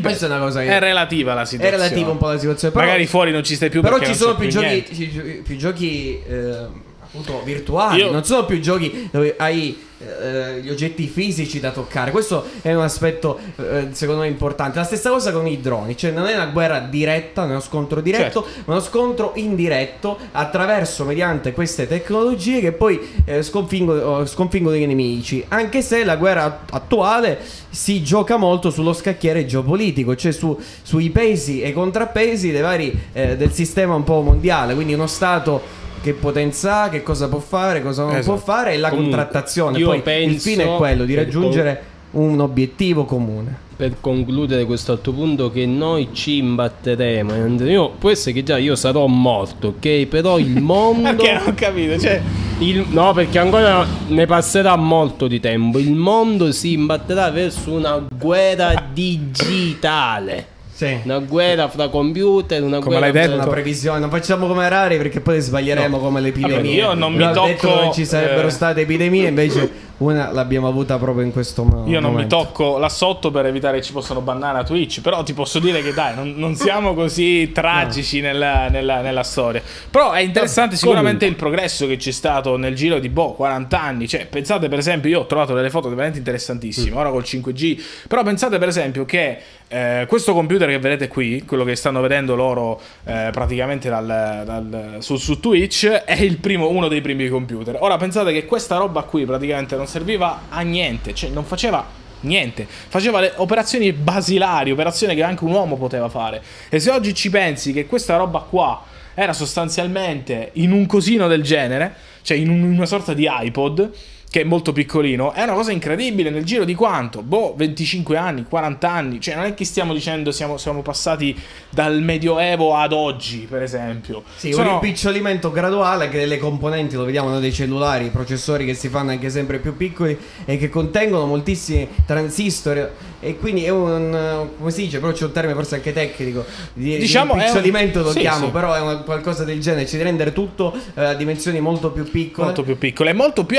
Questa è una cosa che è relativa la situazione. È relativa un po' la situazione. Però, Magari fuori non ci stai più Però ci sono più, più, giochi, più giochi eh, appunto virtuali, Io... non sono più giochi dove hai eh, gli oggetti fisici da toccare. Questo è un aspetto eh, secondo me importante. La stessa cosa con i droni, cioè non è una guerra diretta, non è uno scontro diretto, certo. ma uno scontro indiretto attraverso mediante queste tecnologie che poi eh, sconfiggono, sconfiggono i nemici. Anche se la guerra attuale si gioca molto sullo scacchiere geopolitico, cioè su, sui pesi e contrappesi dei vari, eh, del sistema un po' mondiale, quindi uno stato che potenza ha, che cosa può fare, cosa non esatto. può fare e la Comunque, contrattazione. Poi il fine è quello di raggiungere un obiettivo comune. Per concludere questo altro punto che noi ci imbatteremo. Io, può essere che già io sarò morto, ok? Però il mondo... non ho capito, cioè... Il, no, perché ancora ne passerà molto di tempo. Il mondo si imbatterà verso una guerra digitale. Sì. Una guerra fra computer, una come guerra l'hai detto, una previsione. Non facciamo come Rari perché poi sbaglieremo no. come le epidemie. Vabbè, io non mi tocco. detto che ci sarebbero eh... state epidemie, invece una l'abbiamo avuta proprio in questo momento. Io non mi tocco là sotto per evitare che ci possano bannare a Twitch. Però ti posso dire che dai, non, non siamo così tragici no. nella, nella, nella, storia. Però è interessante sicuramente il progresso che c'è stato nel giro di boh, 40 anni. Cioè, pensate per esempio, io ho trovato delle foto veramente interessantissime. Mm. Ora col 5G. Però pensate per esempio che eh, questo computer che vedete qui, quello che stanno vedendo loro eh, praticamente dal, dal, su, su, Twitch, è primo, uno dei primi computer. Ora pensate che questa roba qui praticamente non serviva a niente, cioè non faceva niente, faceva le operazioni basilari, operazioni che anche un uomo poteva fare. E se oggi ci pensi che questa roba qua era sostanzialmente in un cosino del genere, cioè in una sorta di iPod, che è molto piccolino, è una cosa incredibile nel giro di quanto? Boh, 25 anni, 40 anni, cioè non è che stiamo dicendo siamo, siamo passati dal medioevo ad oggi, per esempio. Sì, Sono... un rimpiccolimento graduale che delle componenti, lo vediamo dei cellulari, i processori che si fanno anche sempre più piccoli e che contengono moltissimi transistor e quindi è un come si dice, però c'è un termine forse anche tecnico di, diciamo di rimpiccolimento un... lo sì, chiamo, sì. però è una, qualcosa del genere, ci di rendere tutto eh, a dimensioni molto più piccole. Molto più piccole e molto più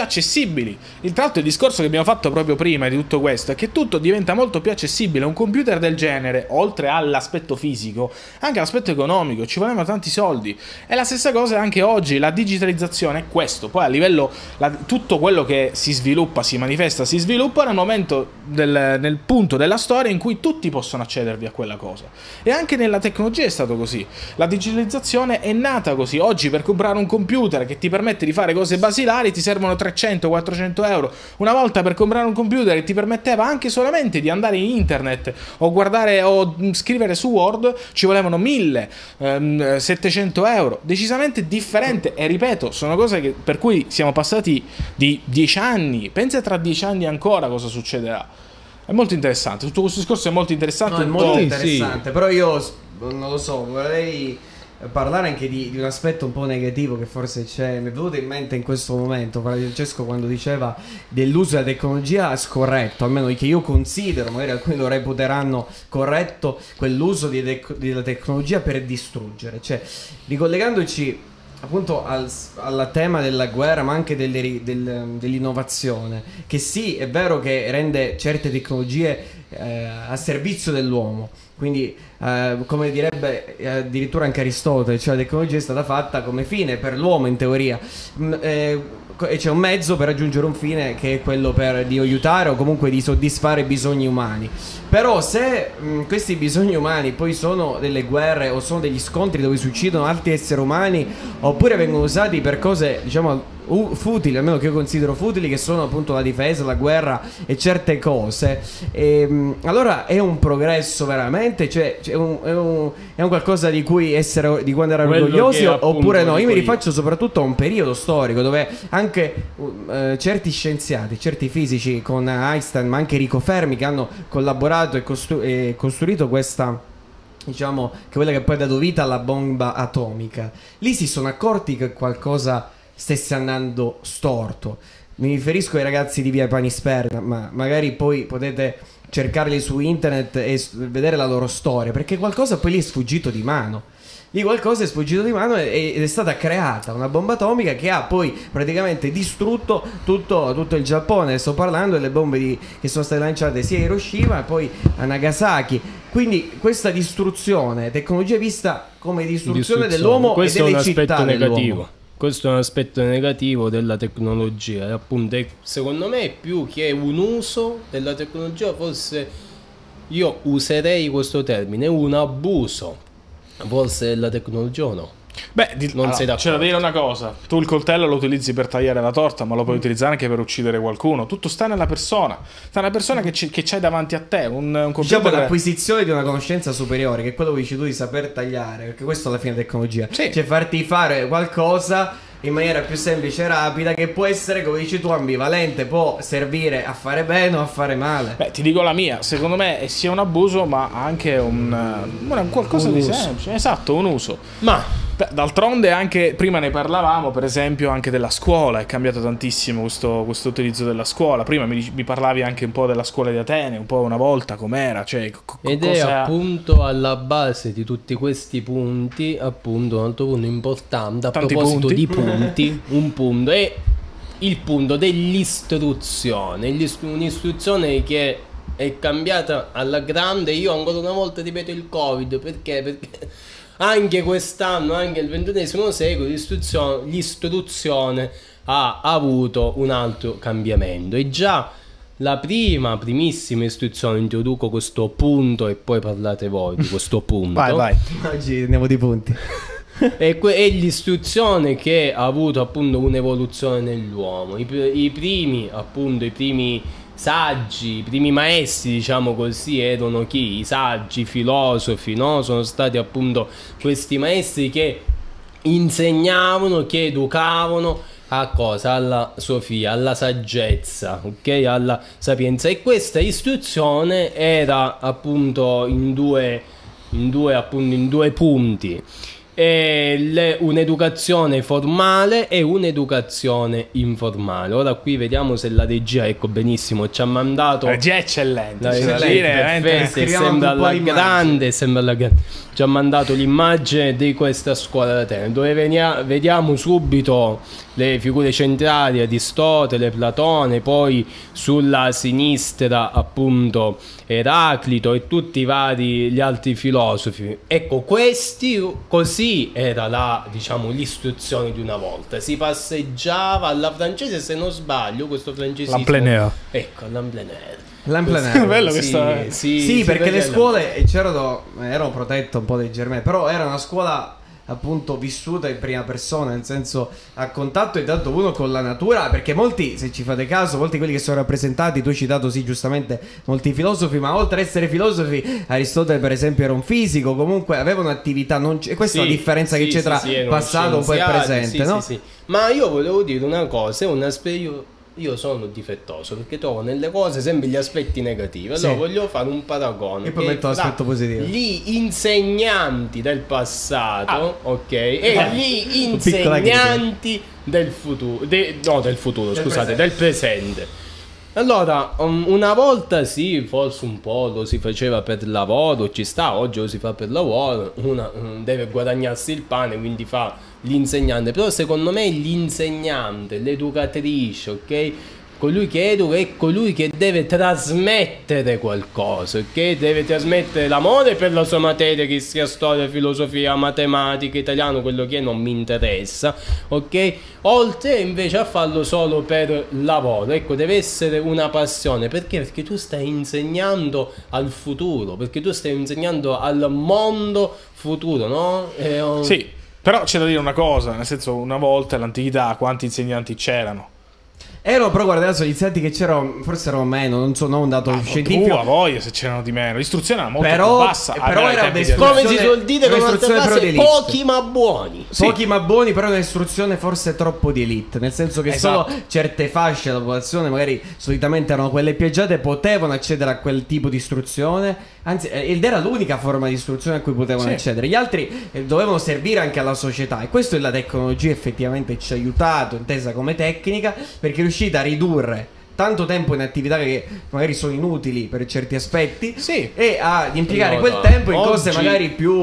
accessibili. Il, tra l'altro il discorso che abbiamo fatto proprio prima di tutto questo è che tutto diventa molto più accessibile. Un computer del genere, oltre all'aspetto fisico, anche l'aspetto economico, ci vogliono tanti soldi. E la stessa cosa anche oggi, la digitalizzazione è questo. Poi a livello, la, tutto quello che si sviluppa, si manifesta, si sviluppa nel momento, del, nel punto della storia in cui tutti possono accedervi a quella cosa. E anche nella tecnologia è stato così. La digitalizzazione è nata così. Oggi per comprare un computer che ti permette di fare cose basilari ti servono 300-400 euro. Una volta per comprare un computer ti permetteva anche solamente di andare in internet o guardare o scrivere su Word ci volevano 1000, ehm, 700 euro. Decisamente differente. E ripeto, sono cose che, per cui siamo passati di 10 anni. Pensa tra 10 anni ancora cosa succederà. È molto interessante, tutto questo discorso è molto interessante. No, è molto interessante, sì. però io non lo so, vorrei parlare anche di, di, un aspetto un po' negativo che forse c'è. Mi è venuto in mente in questo momento Francesco quando diceva dell'uso della tecnologia scorretto, almeno che io considero, magari alcuni lo reputeranno corretto, quell'uso di de- della tecnologia per distruggere. Cioè, ricollegandoci appunto al, al, tema della guerra, ma anche delle, del, dell'innovazione, che sì, è vero che rende certe tecnologie eh, a servizio dell'uomo, quindi eh, come direbbe eh, addirittura anche Aristotele, cioè la tecnologia è stata fatta come fine per l'uomo in teoria. Mm, eh, e c'è un mezzo per raggiungere un fine che è quello per, di aiutare o comunque di soddisfare i bisogni umani. Però se mh, mm, questi bisogni umani poi sono delle guerre o sono degli scontri dove si uccidono altri esseri umani oppure vengono usati per cose diciamo futili, almeno che io considero futili, che sono appunto la difesa, la guerra e certe cose. E, ehm, allora è un progresso veramente, cioè è un, è un, è un qualcosa di cui essere di cui andare orgogliosi oppure no? Io mi rifaccio soprattutto a un periodo storico dove anche uh, certi scienziati, certi fisici con Einstein, ma anche Rico Fermi che hanno collaborato e, costru- e costruito questa diciamo che quella che poi ha dato vita alla bomba atomica. Lì si sono accorti che qualcosa stesse andando storto. Mi riferisco ai ragazzi di Via Panisperna, ma magari poi potete cercarli su internet e vedere la loro storia, perché qualcosa poi lì è sfuggito di mano. Lì qualcosa è sfuggito di mano ed è stata creata una bomba atomica che ha poi praticamente distrutto tutto, tutto il Giappone. Sto parlando delle bombe di, che sono state lanciate sia a Hiroshima e poi a Nagasaki. Quindi questa distruzione, tecnologia vista come distruzione, distruzione. dell'uomo Questo e delle è un città aspetto negativo questo è un aspetto negativo della tecnologia appunto è, secondo me è più che un uso della tecnologia forse io userei questo termine un abuso. Forse della tecnologia o no Beh, di, non allora, sei c'è da dire una cosa: tu il coltello lo utilizzi per tagliare la torta, ma lo puoi mm. utilizzare anche per uccidere qualcuno. Tutto sta nella persona, sta nella persona che, che c'hai davanti a te. Un, un computer. Diciamo l'acquisizione di una conoscenza superiore, che è quello che dici tu di saper tagliare, perché questo alla fine è tecnologia. Sì. Cioè, farti fare qualcosa in maniera più semplice e rapida che può essere, come dici tu, ambivalente, può servire a fare bene o a fare male. Beh, ti dico la mia, secondo me è sia un abuso ma anche un, un qualcosa un di semplice, esatto, un uso. Ma D'altronde anche prima ne parlavamo, per esempio, anche della scuola, è cambiato tantissimo questo, questo utilizzo della scuola. Prima mi, mi, parlavi anche un po' della scuola di Atene, un po' una volta com'era, cioè co- Ed è appunto alla base di tutti questi punti, appunto, un altro punto importante a Tanti proposito punti. di punti, un punto è il punto dell'istruzione, un'istruzione che è cambiata alla grande. Io ancora una volta ripeto il Covid perché? Perché anche quest'anno, anche il ventunesimo secolo, l'istruzione, l'istruzione ha avuto un altro cambiamento. E già la prima, primissima istruzione, introduco questo punto e poi parlate voi di questo punto. Vai, vai. Oggi andiamo di punti. E que- è l'istruzione che ha avuto appunto un'evoluzione nell'uomo. I, pr- i primi, appunto, i primi saggi, i primi maestri, diciamo così, erano chi? I saggi, i filosofi, no? Sono stati appunto questi maestri che insegnavano, che educavano a cosa? Alla Sofia, alla saggezza, ok? Alla sapienza. E questa istruzione era appunto in due, in due, appunto, in due punti. Le- un'educazione formale e un'educazione informale. Ora qui vediamo se la regia, ecco benissimo, ci ha mandato Regia eccellente. la da eccellente, sembra alla l'immagine. grande, sembra alla grande. Ci ha mandato l'immagine di questa scuola d'Atene, dove venia- vediamo subito le figure centrali, Aristotele, Platone, poi sulla sinistra appunto Eraclito e tutti i vari gli altri filosofi. Ecco, questi così era la, diciamo, l'istruzione di una volta. Si passeggiava alla francese, se non sbaglio, questo francesismo. L'Ampleneur. Ecco, l'Ampleneur. L'Amplenare. Bello Sì, questo. sì, Sì, si perché le scuole eh, c'erano, erano protette un po' dai germani, però era una scuola appunto vissuta in prima persona, nel senso a contatto intanto uno con la natura, perché molti, se ci fate caso, molti quelli che sono rappresentati, tu hai citato sì giustamente molti filosofi, ma oltre ad essere filosofi, Aristotele per esempio era un fisico, comunque aveva un'attività, non c- e questa è Sì, la differenza che sì, c'è sì, tra passato e scienziati, presente, no? Ma io volevo dire una cosa, è un aspe- io, sono difettoso perché trovo nelle cose sempre gli aspetti negativi. Allora Sì. voglio fare un paragone. E poi metto l'aspetto tra positivo. Gli insegnanti del passato, ok, e Ah. gli insegnanti del futuro, de- no del futuro, Del scusate, presente. del presente. Allora, um, una volta sì, forse un po' lo si faceva per lavoro, ci sta, oggi lo si fa per lavoro, una mm, deve guadagnarsi il pane, quindi fa l'insegnante, però secondo me l'insegnante, l'educatrice, ok? Colui che educa è colui che deve trasmettere qualcosa, ok? Deve trasmettere l'amore per la sua materia, che sia storia, filosofia, matematica, italiano, quello che è, non mi interessa, ok? Oltre invece a farlo solo per lavoro, ecco, deve essere una passione, perché? Perché tu stai insegnando al futuro, perché tu stai insegnando al mondo futuro, no? Un- Sì, però c'è da dire una cosa, nel senso una volta all'antichità quanti insegnanti c'erano? Erano però guarda adesso gli insegnanti che c'erano, forse erano meno, non so, non un dato Tu scientifico. a voglia se c'erano di meno. L'istruzione era molto Però- più bassa. però era Come si suol dire con elite. pochi ma buoni. Sì. Pochi ma buoni, però è un'istruzione forse troppo di elite. Nel senso che Esatto. solo certe fasce della popolazione, magari solitamente erano quelle più agiate, potevano accedere a quel tipo di istruzione. Anzi, eh, ed era l'unica forma di istruzione a cui potevano Sì. accedere. Gli altri eh, dovevano servire anche alla società. E questo la tecnologia effettivamente ci ha aiutato, intesa come tecnica, perché è riuscita a ridurre tanto tempo in attività che magari sono inutili per certi aspetti Sì. e a impiegare Allora, quel tempo in cose oggi- magari più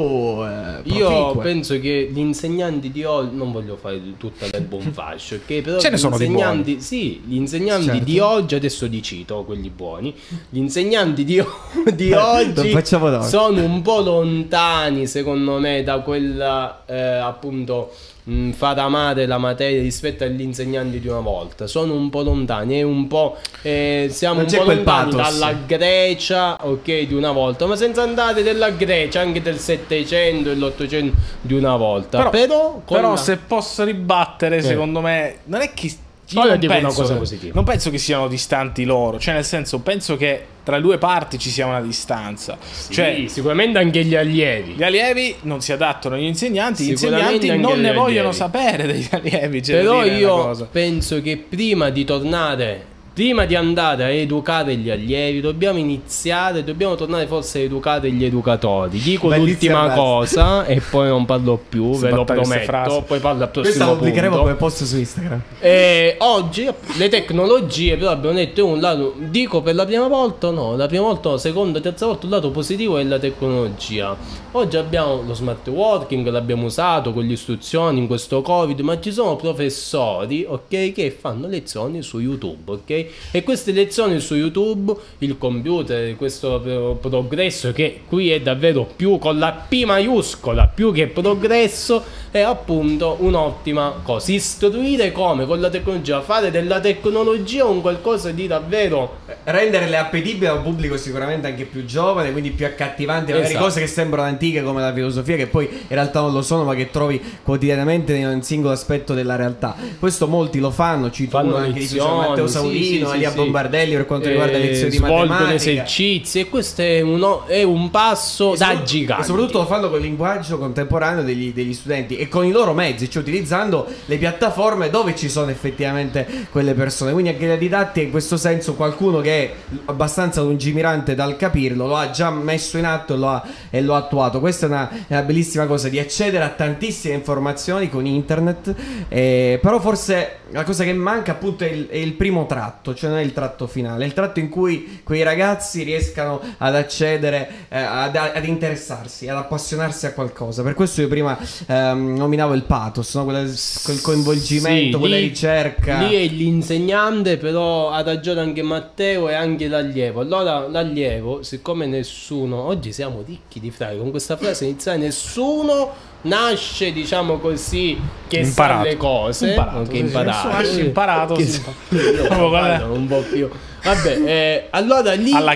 eh, Io penso che gli insegnanti di oggi, non voglio fare tutta del buon fascio, ok? Però Ce ne sono di insegnanti, sì, gli insegnanti Certo. di oggi, adesso li cito, quelli buoni, gli insegnanti di, di oggi sono un po' lontani, secondo me, da quella, eh, appunto, mh, far amare la materia rispetto agli insegnanti di una volta. Sono un po' lontani, è un po', eh, siamo Non un po' lontani pathos. dalla Grecia, ok, di una volta, ma senza andare della Grecia, anche del 700 e l'800 di una volta. Però, Però, però la- se posso ribattere, Eh. secondo me, non è che. Io non dire una cosa che- positiva. Non penso che siano distanti loro. Cioè, nel senso, penso che tra le due parti ci sia una distanza. Sì, Cioè, sicuramente anche gli allievi. gli allievi non si adattano agli insegnanti, gli insegnanti non ne vogliono sapere degli allievi. da Però io penso che prima di tornare, prima di andare a educare gli allievi, dobbiamo iniziare, dobbiamo tornare forse a educare gli educatori. Dico Bellissima l'ultima frase. cosa e poi non parlo più, Si ve lo prometto. Poi parlo al Questa prossimo la pubblicheremo punto. come post su Instagram. E oggi le tecnologie, però abbiamo detto un lato, dico per la prima volta, no, la prima volta, no, seconda, terza volta un lato positivo è la tecnologia. Oggi abbiamo lo smart working, l'abbiamo usato con le istruzioni in questo Covid, ma ci sono professori, ok, che fanno lezioni su YouTube, ok? E queste lezioni su YouTube, il computer, questo pro- progresso che qui è davvero più con la P maiuscola, più che progresso, è appunto un'ottima cosa. Istruire come con la tecnologia, fare della tecnologia un qualcosa di davvero renderle appetibili a un pubblico sicuramente anche più giovane, quindi più accattivanti, magari Esatto. cose che sembrano antiche come la filosofia, che poi in realtà non lo sono, ma che trovi quotidianamente in un singolo aspetto della realtà. Questo molti lo fanno, ci fanno anche lezioni, Matteo sì, Saurino, sì, Elia sì, Bombardelli per quanto riguarda Eh, lezioni di matematica. esercizi e questo è, uno- è un passo E da gigante. E soprattutto lo fanno con il linguaggio contemporaneo degli, degli studenti e con i loro mezzi, cioè utilizzando le piattaforme dove ci sono effettivamente quelle persone. Quindi anche la didattica in questo senso qualcuno che è abbastanza lungimirante dal capirlo lo ha già messo in atto e lo ha, e lo ha attuato. Questa è una, è una bellissima cosa di accedere a tantissime informazioni con internet, eh, però forse la cosa che manca appunto è il, è il primo tratto, cioè non è il tratto finale, è il tratto in cui quei ragazzi riescano ad accedere, eh, ad, ad interessarsi, ad appassionarsi a qualcosa. Per questo io prima ehm, nominavo il pathos, no? Quella- quel coinvolgimento, Sì, quella lì- ricerca. Lì è l'insegnante, però ha ragione anche Matteo e anche l'allievo. Allora, l'allievo, siccome nessuno, oggi siamo ricchi di frasi, con questa frase iniziale, nessuno nasce, diciamo così, che Imparato. sa le cose. Imparato, sì, imparato. nasce imparato, Che è? parlo un po' più. Vabbè, eh, allora lì... Alla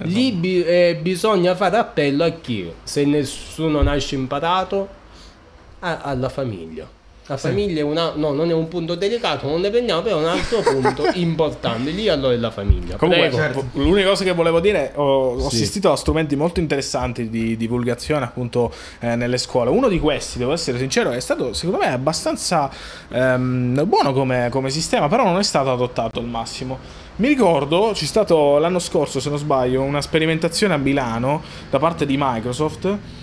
insomma. Lì bi- eh, bisogna fare appello a chi? Se nessuno nasce imparato, a- alla famiglia. La famiglia è una, no, non è un punto delicato, non ne prendiamo, però è un altro punto importante. Lì allora è la famiglia. Comunque, certo. l'unica cosa che volevo dire, ho, ho Sì. assistito a strumenti molto interessanti di divulgazione appunto eh, nelle scuole. Uno di questi, devo essere sincero, è stato secondo me abbastanza ehm, buono come, come sistema, però non è stato adottato al massimo. Mi ricordo, c'è stato l'anno scorso, se non sbaglio, una sperimentazione a Milano da parte di Microsoft so-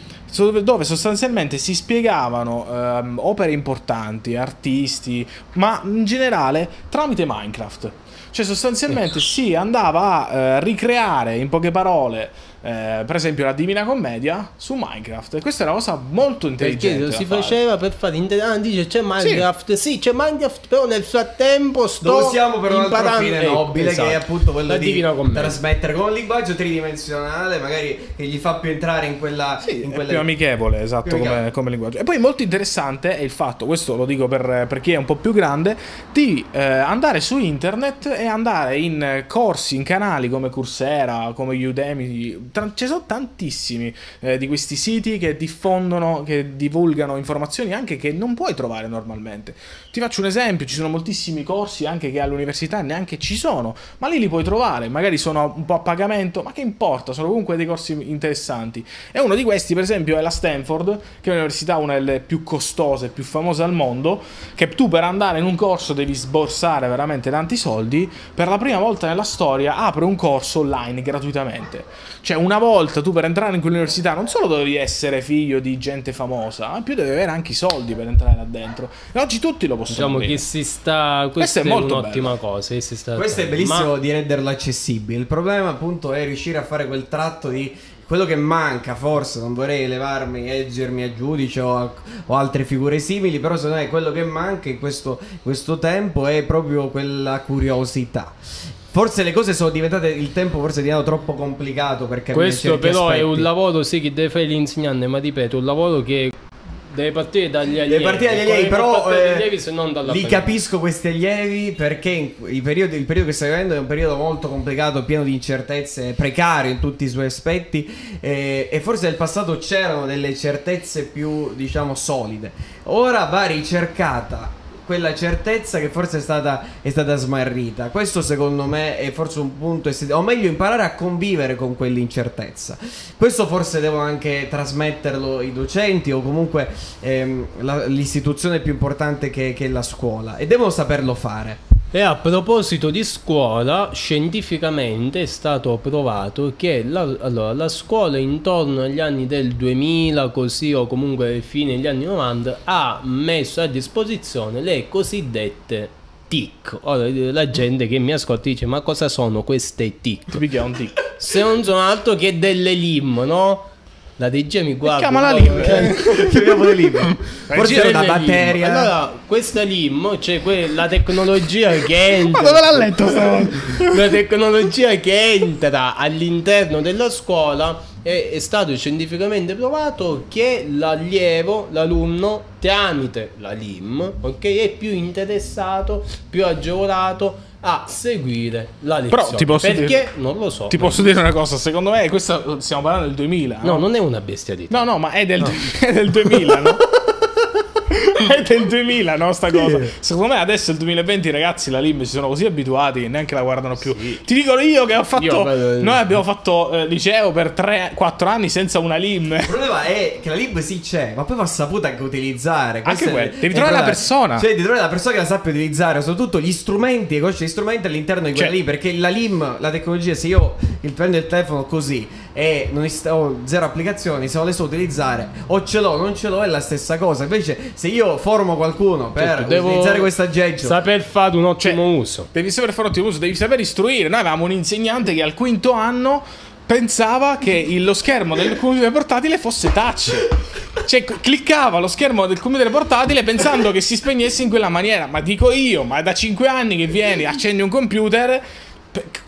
dove sostanzialmente si spiegavano ehm, opere importanti, artisti, ma in generale tramite Minecraft. Cioè sostanzialmente si andava a eh, ricreare in poche parole, eh, per esempio la Divina Commedia su Minecraft. Questa è una cosa molto intelligente. Perché lo si fare. faceva per fare inter- ah, dice c'è Minecraft, sì. c'è Minecraft, però nel frattempo sto Lo usiamo per un altro imparando- fine Ecco, nobile che è esatto. appunto quello la di Divina Commedia. trasmettere con un linguaggio tridimensionale, magari che gli fa più entrare in quella, Sì, in è quelle- più amichevole, esatto, più come, amichevole. come linguaggio. E poi molto interessante è il fatto, questo lo dico per, per chi è un po' più grande, di eh, andare su internet e andare in corsi, in canali come Coursera, come Udemy. Tra- ci sono tantissimi eh, di questi siti che diffondono, che divulgano informazioni anche che non puoi trovare normalmente. Ti faccio un esempio, ci sono moltissimi corsi anche che all'università neanche ci sono, ma lì li puoi trovare, magari sono un po' a pagamento, ma che importa, sono comunque dei corsi interessanti. E uno di questi, per esempio, è la Stanford, che è un'università una delle più costose, più famose al mondo, che tu per andare in un corso devi sborsare veramente tanti soldi, per la prima volta nella storia apre un corso online gratuitamente. Cioè, una volta tu per entrare in quell'università non solo dovevi essere figlio di gente famosa, ma in più dovevi avere anche i soldi per entrare là dentro. E oggi tutti lo possono Diciamo aprire. che si sta. Questo Questa è è, molto un'ottima bello. cosa. si sta Questo è bellissimo Ma- di renderlo accessibile. Il problema, appunto, è riuscire a fare quel tratto di quello che manca, forse. Non vorrei elevarmi, eggermi a giudice o, a- o altre figure simili. Però, secondo me, quello che manca in questo, questo tempo è proprio quella curiosità. Forse le cose sono diventate. Il tempo forse è diventato troppo complicato per capire Questo però è aspetti. un lavoro, sì, che deve fare l'insegnante, ma ripeto, un lavoro che deve partire dagli allievi. Deve partire dagli allievi, però eh, allievi se non dalla li famiglia. capisco questi allievi perché periodo, il periodo che stai vivendo è un periodo molto complicato, pieno di incertezze, precario in tutti i suoi aspetti eh, e forse nel passato c'erano delle certezze più, diciamo, solide. Ora va ricercata quella certezza che forse è stata, è stata smarrita. Questo secondo me è forse un punto o meglio imparare a convivere con quell'incertezza. Questo forse devono anche trasmetterlo i docenti o comunque ehm, la- l'istituzione più importante che, che è la scuola e devono saperlo fare. E a proposito di scuola, scientificamente è stato provato che la, allora, la scuola intorno agli anni del 2000, così o comunque fine degli anni 90, ha messo a disposizione le cosiddette TIC. Ora la gente che mi ascolta dice ma cosa sono queste TIC? Un. Se non sono altro che delle LIM, no? La regia mi guarda. Chiamala Lim. eh. Chiamiamo le lim. Forse è una batteria. Lim. Allora, questa Lim, cioè que- la tecnologia che entra. Ma dove l'ha letto stavolta? La tecnologia che entra all'interno della scuola è, è stato scientificamente provato che l'allievo, l'alunno, tramite la LIM, ok, è più interessato, più agevolato a seguire la lezione. Però ti posso Perché? dire- Non lo so. Ti posso dire una cosa, secondo me, questa stiamo parlando del 2000. No, non è una bestialità. No, no, ma è del, è del 2000, no? è del 2000, no? Sta cosa. Secondo me adesso il 2020, ragazzi, la LIM si sono così abituati che neanche la guardano più. Ti dico io che ho fatto. Io vedo- Noi abbiamo fatto eh, liceo per 3-4 anni senza una LIM. Il problema è che la lib sì c'è, ma poi va saputa anche utilizzare. Questo Anche quello. Devi trovare la persona. Cioè, devi trovare la persona che la sappia utilizzare, soprattutto gli strumenti, e conosce gli strumenti all'interno di quella Cioè- lì. Perché la LIM, la tecnologia, se io prendo il telefono così e non ist- ho zero applicazioni, se non le so utilizzare, o ce l'ho, non ce l'ho, è la stessa cosa. Invece, se io formo qualcuno per Certo, utilizzare questo aggeggio, Saper fare un ottimo Cioè, uso. Devi saper fare ottimo uso, devi saper istruire. Noi avevamo un insegnante che al quinto anno pensava che lo schermo del computer portatile fosse touch. Cioè, cliccava lo schermo del computer portatile pensando che si spegnesse in quella maniera. Ma dico io, ma da 5 anni che vieni, accendi un computer.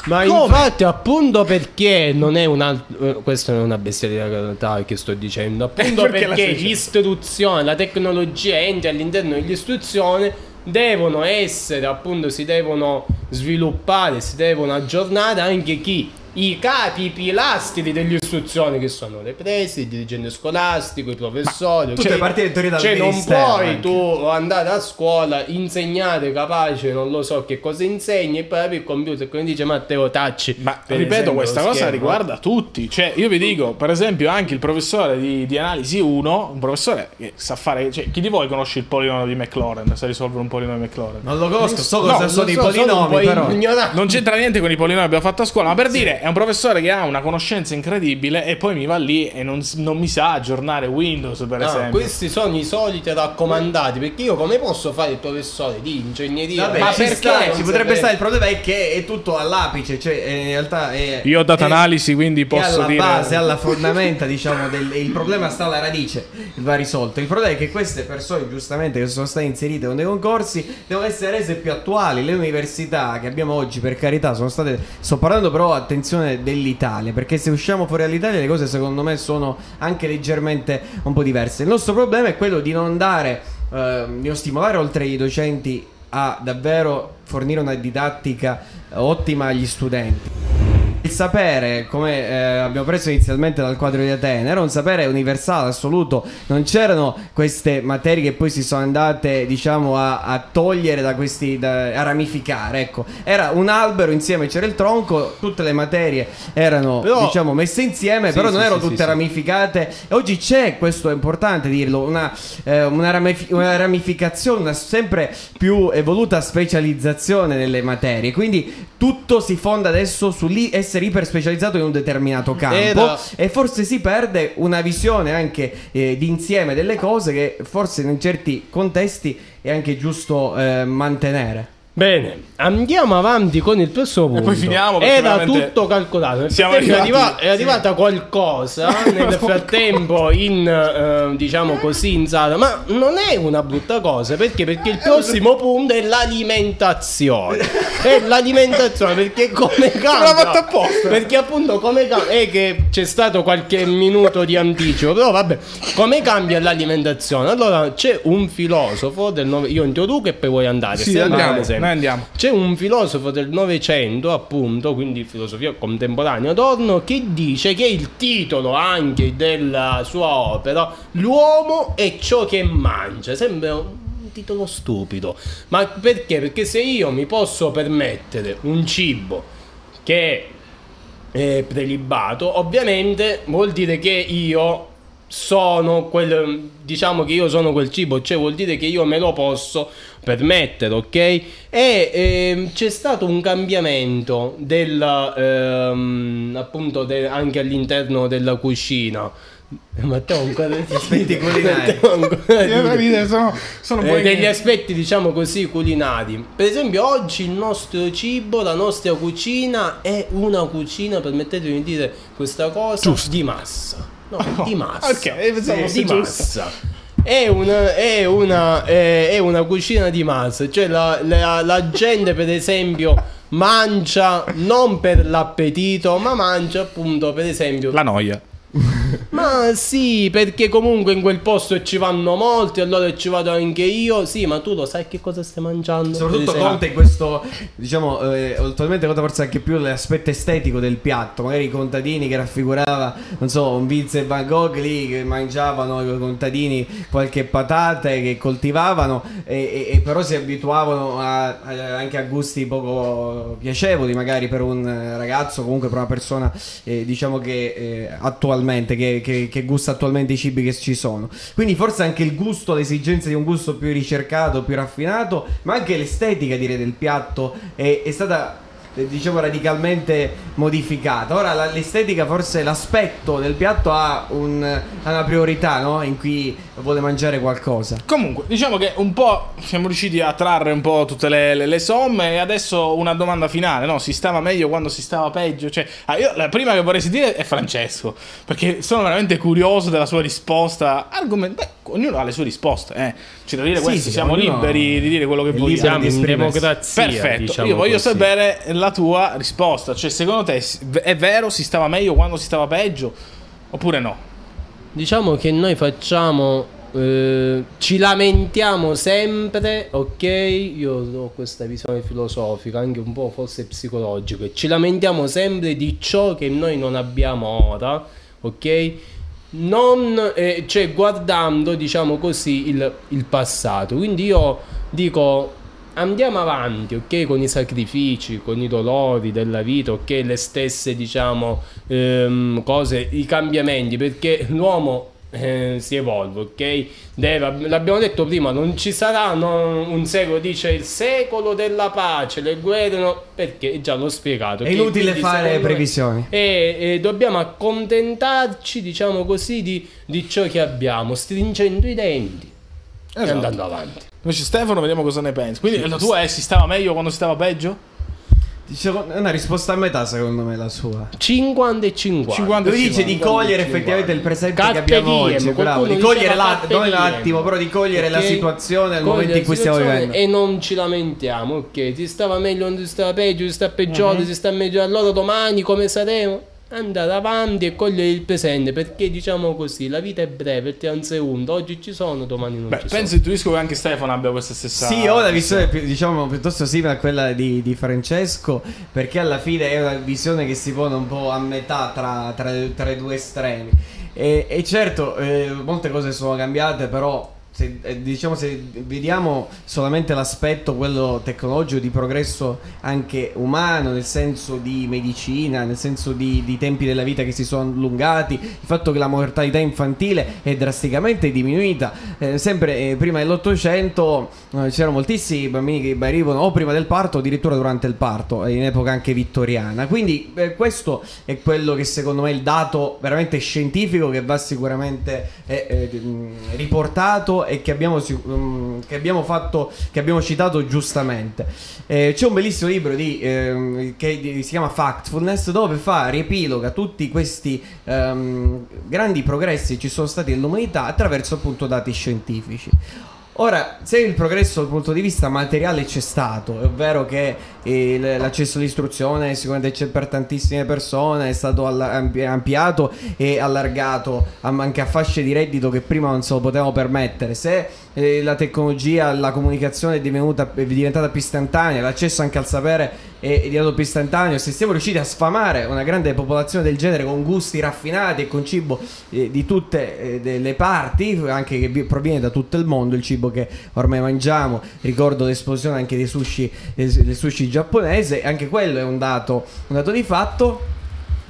Ma come? infatti, appunto perché non è una. eh, Questa non è una bestialità che sto dicendo. Appunto Perché perché l'istruzione, la tecnologia entra all'interno dell'istruzione. Devono essere, appunto, si devono sviluppare, si devono aggiornare anche chi? I capi, i pilastri dell'istruzione che sono le prese, il dirigente scolastico, i professori. tutte cioè- partite in teoria dal Cioè, non puoi anche. tu andare a scuola, insegnare capace, non lo so che cosa insegni, e poi apri il computer e come dice Matteo Tacci. Ma per ripeto, esempio, questa cosa schermo. riguarda tutti. Cioè, io vi dico, per esempio, anche il professore di, di analisi 1, un professore che sa fare. Cioè, chi di voi conosce il polinomio di McLaurin? Sa risolvere un polinomio di McLaurin? non lo conosco, so No, cosa non sono i so, un polinomi, po' però. Non c'entra niente con i polinomi che abbiamo fatto a scuola, ma per dire, è un professore che ha una conoscenza incredibile e poi mi va lì e non, non mi sa aggiornare Windows, per No, esempio. questi sono i soliti raccomandati perché io come posso fare il professore di ingegneria? Vabbè, Ma ci perché sta, ci potrebbe sapere? stare il problema è che è tutto all'apice, cioè eh, in realtà è, Io ho data è- analisi, quindi è posso alla dire. base, alla fondamenta, diciamo, del, il problema sta alla radice, va risolto. Il problema è che queste persone, giustamente, che sono state inserite con dei concorsi, devono essere rese più attuali. Le università che abbiamo oggi, per carità, sono state. Sto parlando però, attenzione, dell'Italia, perché se usciamo fuori dall'Italia le cose secondo me sono anche leggermente un po' diverse. Il nostro problema è quello di non dare, eh, di non stimolare oltre i docenti a davvero fornire una didattica ottima agli studenti. Il sapere, come eh, abbiamo preso inizialmente dal quadro di Atene, era un sapere universale, assoluto. Non c'erano queste materie che poi si sono andate, diciamo, a, a togliere da questi, da- a ramificare. Ecco, era un albero insieme, c'era il tronco, tutte le materie erano, Però- diciamo, messe insieme, Sì, però sì, non erano sì, tutte ramificate. E oggi c'è, questo è importante dirlo, una, eh, una, ramifi- una ramificazione, una sempre più evoluta specializzazione nelle materie. Quindi tutto si fonda adesso su lì essere iper specializzato in un determinato campo. Era- E forse si perde una visione anche eh, d'insieme delle cose che forse in certi contesti è anche giusto eh, mantenere. Bene, andiamo avanti con il prossimo punto. poi finiamo, Era veramente tutto calcolato. Siamo arrivati- arriva- è arrivata qualcosa nel frattempo in eh, diciamo così in sala, ma non è una brutta cosa perché perché il prossimo punto è l'alimentazione. È l'alimentazione perché come cambia? l'ha fatto apposta. Perché appunto come cambia è che c'è stato qualche minuto di anticipo, però vabbè, come cambia l'alimentazione? Allora c'è un filosofo del nove... io introduco e poi vuoi andare. Sì, andiamo, sempre. Noi andiamo. C'è un filosofo del Novecento, appunto, quindi filosofia contemporanea, Adorno, che dice che il titolo anche della sua opera, L'uomo è ciò che mangia. Sembra un titolo stupido. Ma perché? Perché se io mi posso permettere un cibo che è prelibato, ovviamente vuol dire che io sono quel diciamo che io sono quel cibo, cioè vuol dire che io me lo posso permettere, ok? E ehm, c'è stato un cambiamento del ehm, appunto de- anche all'interno della cucina. Matteo ancora Aspetti culinari. Ancora di- sono, sono eh, degli aspetti diciamo così culinari per esempio oggi il nostro cibo la nostra cucina è una cucina permettetemi di dire questa cosa di massa No, di massa. Ok, pensavo di giusto. massa. È una, è, una, è, è una cucina di massa, cioè la, la- la gente per esempio mangia non per l'appetito, ma mangia appunto per esempio La noia. Ma sì, perché comunque in quel posto ci vanno molti, allora ci vado anche io. Sì, ma tu lo sai che cosa stai mangiando? Soprattutto conta in questo, diciamo, eh, attualmente conta forse anche più l'aspetto estetico del piatto. Magari i contadini che raffigurava, non so, un Vincent Van Gogh lì che mangiavano i contadini qualche patate che coltivavano e, e- e però si abituavano a- a- anche a gusti poco piacevoli magari per un ragazzo, comunque per una persona, eh, diciamo che eh, attualmente, che, che- che gusta attualmente i cibi che ci sono. Quindi forse anche il gusto, l'esigenza di un gusto più ricercato, più raffinato, ma anche l'estetica direi del piatto è, è stata diciamo radicalmente modificata. Ora la- l'estetica forse l'aspetto del piatto ha, un- ha una priorità, no? In cui vuole mangiare qualcosa. Comunque, diciamo che un po' siamo riusciti a trarre un po' tutte le, le- le somme e adesso una domanda finale, no? Si stava meglio quando si stava peggio? Cioè, ah, io la prima che vorrei sentire è Francesco, perché sono veramente curioso della sua risposta. Argoment- beh, ognuno ha le sue risposte, eh. C'è da dire Sì, questo, sì, siamo ognuno liberi di dire quello che vogliamo. Siamo in democrazia. Perfetto, diciamo io voglio così. sapere la tua risposta, cioè secondo te è vero si stava meglio quando si stava peggio oppure no? Diciamo che noi facciamo. eh, ci lamentiamo sempre, ok? Io ho questa visione filosofica, anche un po' forse psicologica. Ci lamentiamo sempre di ciò che noi non abbiamo ora, ok? Non, eh, cioè guardando, diciamo così, il, il passato. Quindi io dico. Andiamo avanti, ok? Con i sacrifici, con i dolori della vita, ok? Le stesse, diciamo, ehm, cose, i cambiamenti, perché l'uomo eh, si evolve, ok? Deve- l'abbiamo detto prima, non ci sarà no, un secolo, dice il secolo della pace, le guerre, no, perché già l'ho spiegato. È inutile Quindi, fare previsioni. e, e dobbiamo accontentarci, diciamo così, di, di ciò che abbiamo, stringendo i denti e Esatto. andando avanti. Invece Stefano vediamo cosa ne pensi. Quindi la tua è si stava meglio quando si stava peggio? È una risposta a metà secondo me la sua. 50 e 50. 50 Lui dice di 50, cogliere 50. effettivamente il presente Carpe che abbiamo diem, oggi, bravo, di cogliere la, non un diem. attimo, però di cogliere la Ok? situazione al momento in la cui stiamo vivendo. E non ci lamentiamo, ok? Si stava meglio quando si stava peggio, si sta peggiore, Mhm. si sta meglio. Allora domani come saremo? Andare avanti e cogliere il presente, perché diciamo così, la vita è breve, il tempo è undo, oggi ci sono, domani non Beh, ci penso intuisco che anche Stefano abbia questa stessa Sì, ho una visione più- diciamo piuttosto simile a quella di, di Francesco, perché alla fine è una visione che si pone un po' a metà tra, tra- tra i due estremi. E, e certo, eh, molte cose sono cambiate, però se, eh, diciamo se vediamo solamente l'aspetto quello tecnologico di progresso anche umano, nel senso di medicina, nel senso di, di tempi della vita che si sono allungati, il fatto che la mortalità infantile è drasticamente diminuita, eh, sempre eh, prima dell'Ottocento eh, c'erano moltissimi bambini che morivano o prima del parto o addirittura durante il parto, eh, in epoca anche vittoriana. Quindi eh, questo è quello che secondo me è il dato veramente scientifico che va sicuramente eh, eh, e che abbiamo, mh, che abbiamo fatto, che abbiamo citato giustamente. Eh, c'è un bellissimo libro di, ehm, che si chiama Factfulness dove fa riepiloga tutti questi ehm, grandi progressi che ci sono stati nell'umanità attraverso appunto dati scientifici. Ora, se il progresso dal punto di vista materiale c'è stato, è vero che eh, l- l'accesso all'istruzione sicuramente c'è per tantissime persone, è stato alla- ampi- ampliato e allargato anche a fasce di reddito che prima non se lo potevamo permettere. Se eh, la tecnologia, la comunicazione è, è diventata più istantanea, l'accesso anche al sapere è diventato più istantaneo, se siamo riusciti a sfamare una grande popolazione del genere con gusti raffinati e con cibo eh, di tutte eh, le parti, anche che vi- proviene da tutto il mondo, il cibo che ormai mangiamo, ricordo l'esplosione anche dei sushi, eh, sushi giapponese, anche quello è un dato, un dato di fatto.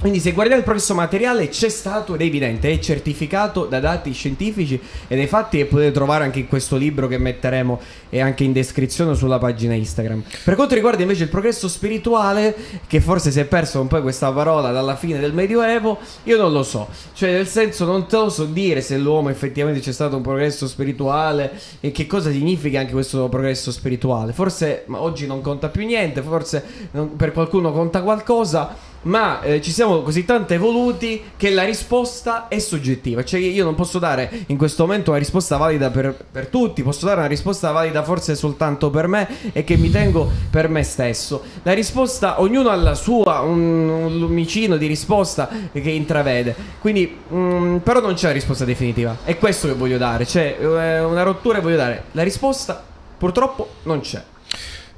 Quindi se guardiamo il progresso materiale c'è stato ed è evidente, è certificato da dati scientifici e dai fatti che potete trovare anche in questo libro che metteremo e anche in descrizione sulla pagina Instagram. Per quanto riguarda invece il progresso spirituale, che forse si è perso un po' questa parola dalla fine del Medioevo, io non lo so. Cioè nel senso non te lo so dire se l'uomo effettivamente c'è stato un progresso spirituale e che cosa significa anche questo progresso spirituale. Forse oggi non conta più niente, forse non- per qualcuno conta qualcosa. Ma eh, ci siamo così tanto evoluti che la risposta è soggettiva. Cioè io non posso dare in questo momento una risposta valida per, per tutti, posso dare una risposta valida forse soltanto per me e che mi tengo per me stesso. La risposta, ognuno ha la sua, un, un lumicino di risposta che intravede. Quindi, mm, però non c'è la risposta definitiva. È questo che voglio dare. C'è eh, una rottura e voglio dare. La risposta purtroppo non c'è.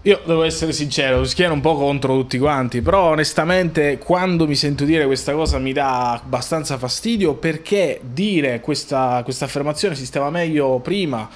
Io devo essere sincero, schiero un po' contro tutti quanti, però onestamente quando mi sento dire questa cosa mi dà abbastanza fastidio perché dire questa, questa affermazione si stava meglio prima,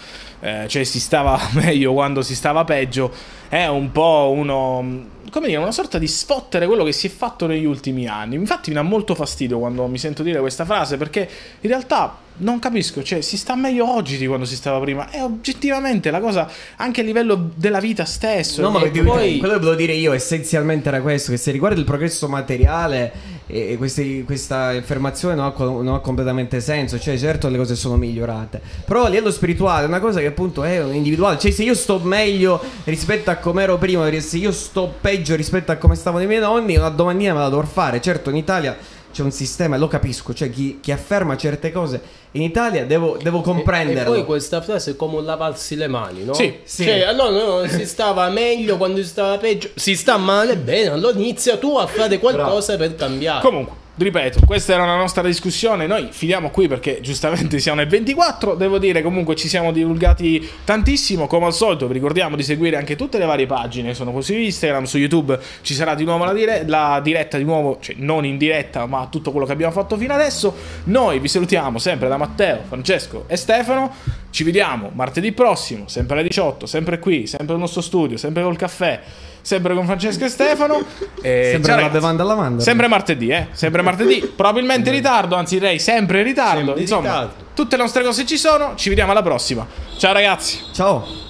eh, cioè si stava meglio quando si stava peggio, è un po' uno come dire, una sorta di sfottere quello che si è fatto negli ultimi anni. Infatti mi dà molto fastidio quando mi sento dire questa frase perché in realtà non capisco, cioè si sta meglio oggi di quando si stava prima. E oggettivamente la cosa anche a livello della vita stesso. No, ma poi... quello che volevo dire io essenzialmente era questo, che se riguarda il progresso materiale e questi, questa affermazione non ha, non ha, completamente senso. Cioè, certo, le cose sono migliorate. Però a livello spirituale è una cosa che appunto è individuale. Cioè, se io sto meglio rispetto a come ero prima, se io sto peggio rispetto a come stavano i miei nonni, una domandina me la dovrò fare. Certo, in Italia c'è un sistema, lo capisco, cioè chi, chi afferma certe cose in Italia devo, devo comprenderlo. E, e, poi questa frase è come un lavarsi le mani, no? Sì, sì. Cioè, allora no, si stava meglio quando si stava peggio, si sta male, bene, allora inizia tu a fare qualcosa Bravo. per cambiare. Comunque ripeto, questa era la nostra discussione. Noi filiamo qui perché giustamente siamo nel 24. Devo dire, comunque ci siamo divulgati tantissimo. Come al solito, vi ricordiamo di seguire anche tutte le varie pagine. Sono così su Instagram, su YouTube ci sarà di nuovo la, dire- la diretta, di nuovo, cioè non in diretta, ma tutto quello che abbiamo fatto fino adesso. Noi vi salutiamo sempre da Matteo, Francesco e Stefano. Ci vediamo martedì prossimo, sempre alle 18, sempre qui, sempre nel nostro studio, sempre col caffè sempre con Francesco e Stefano. E sempre la bevanda alla mandorla. Sempre martedì, eh? Sempre martedì. Probabilmente in ritardo, anzi direi sempre in ritardo. Sempre Insomma, ritardo. tutte le nostre cose ci sono. Ci vediamo alla prossima. Ciao ragazzi. Ciao.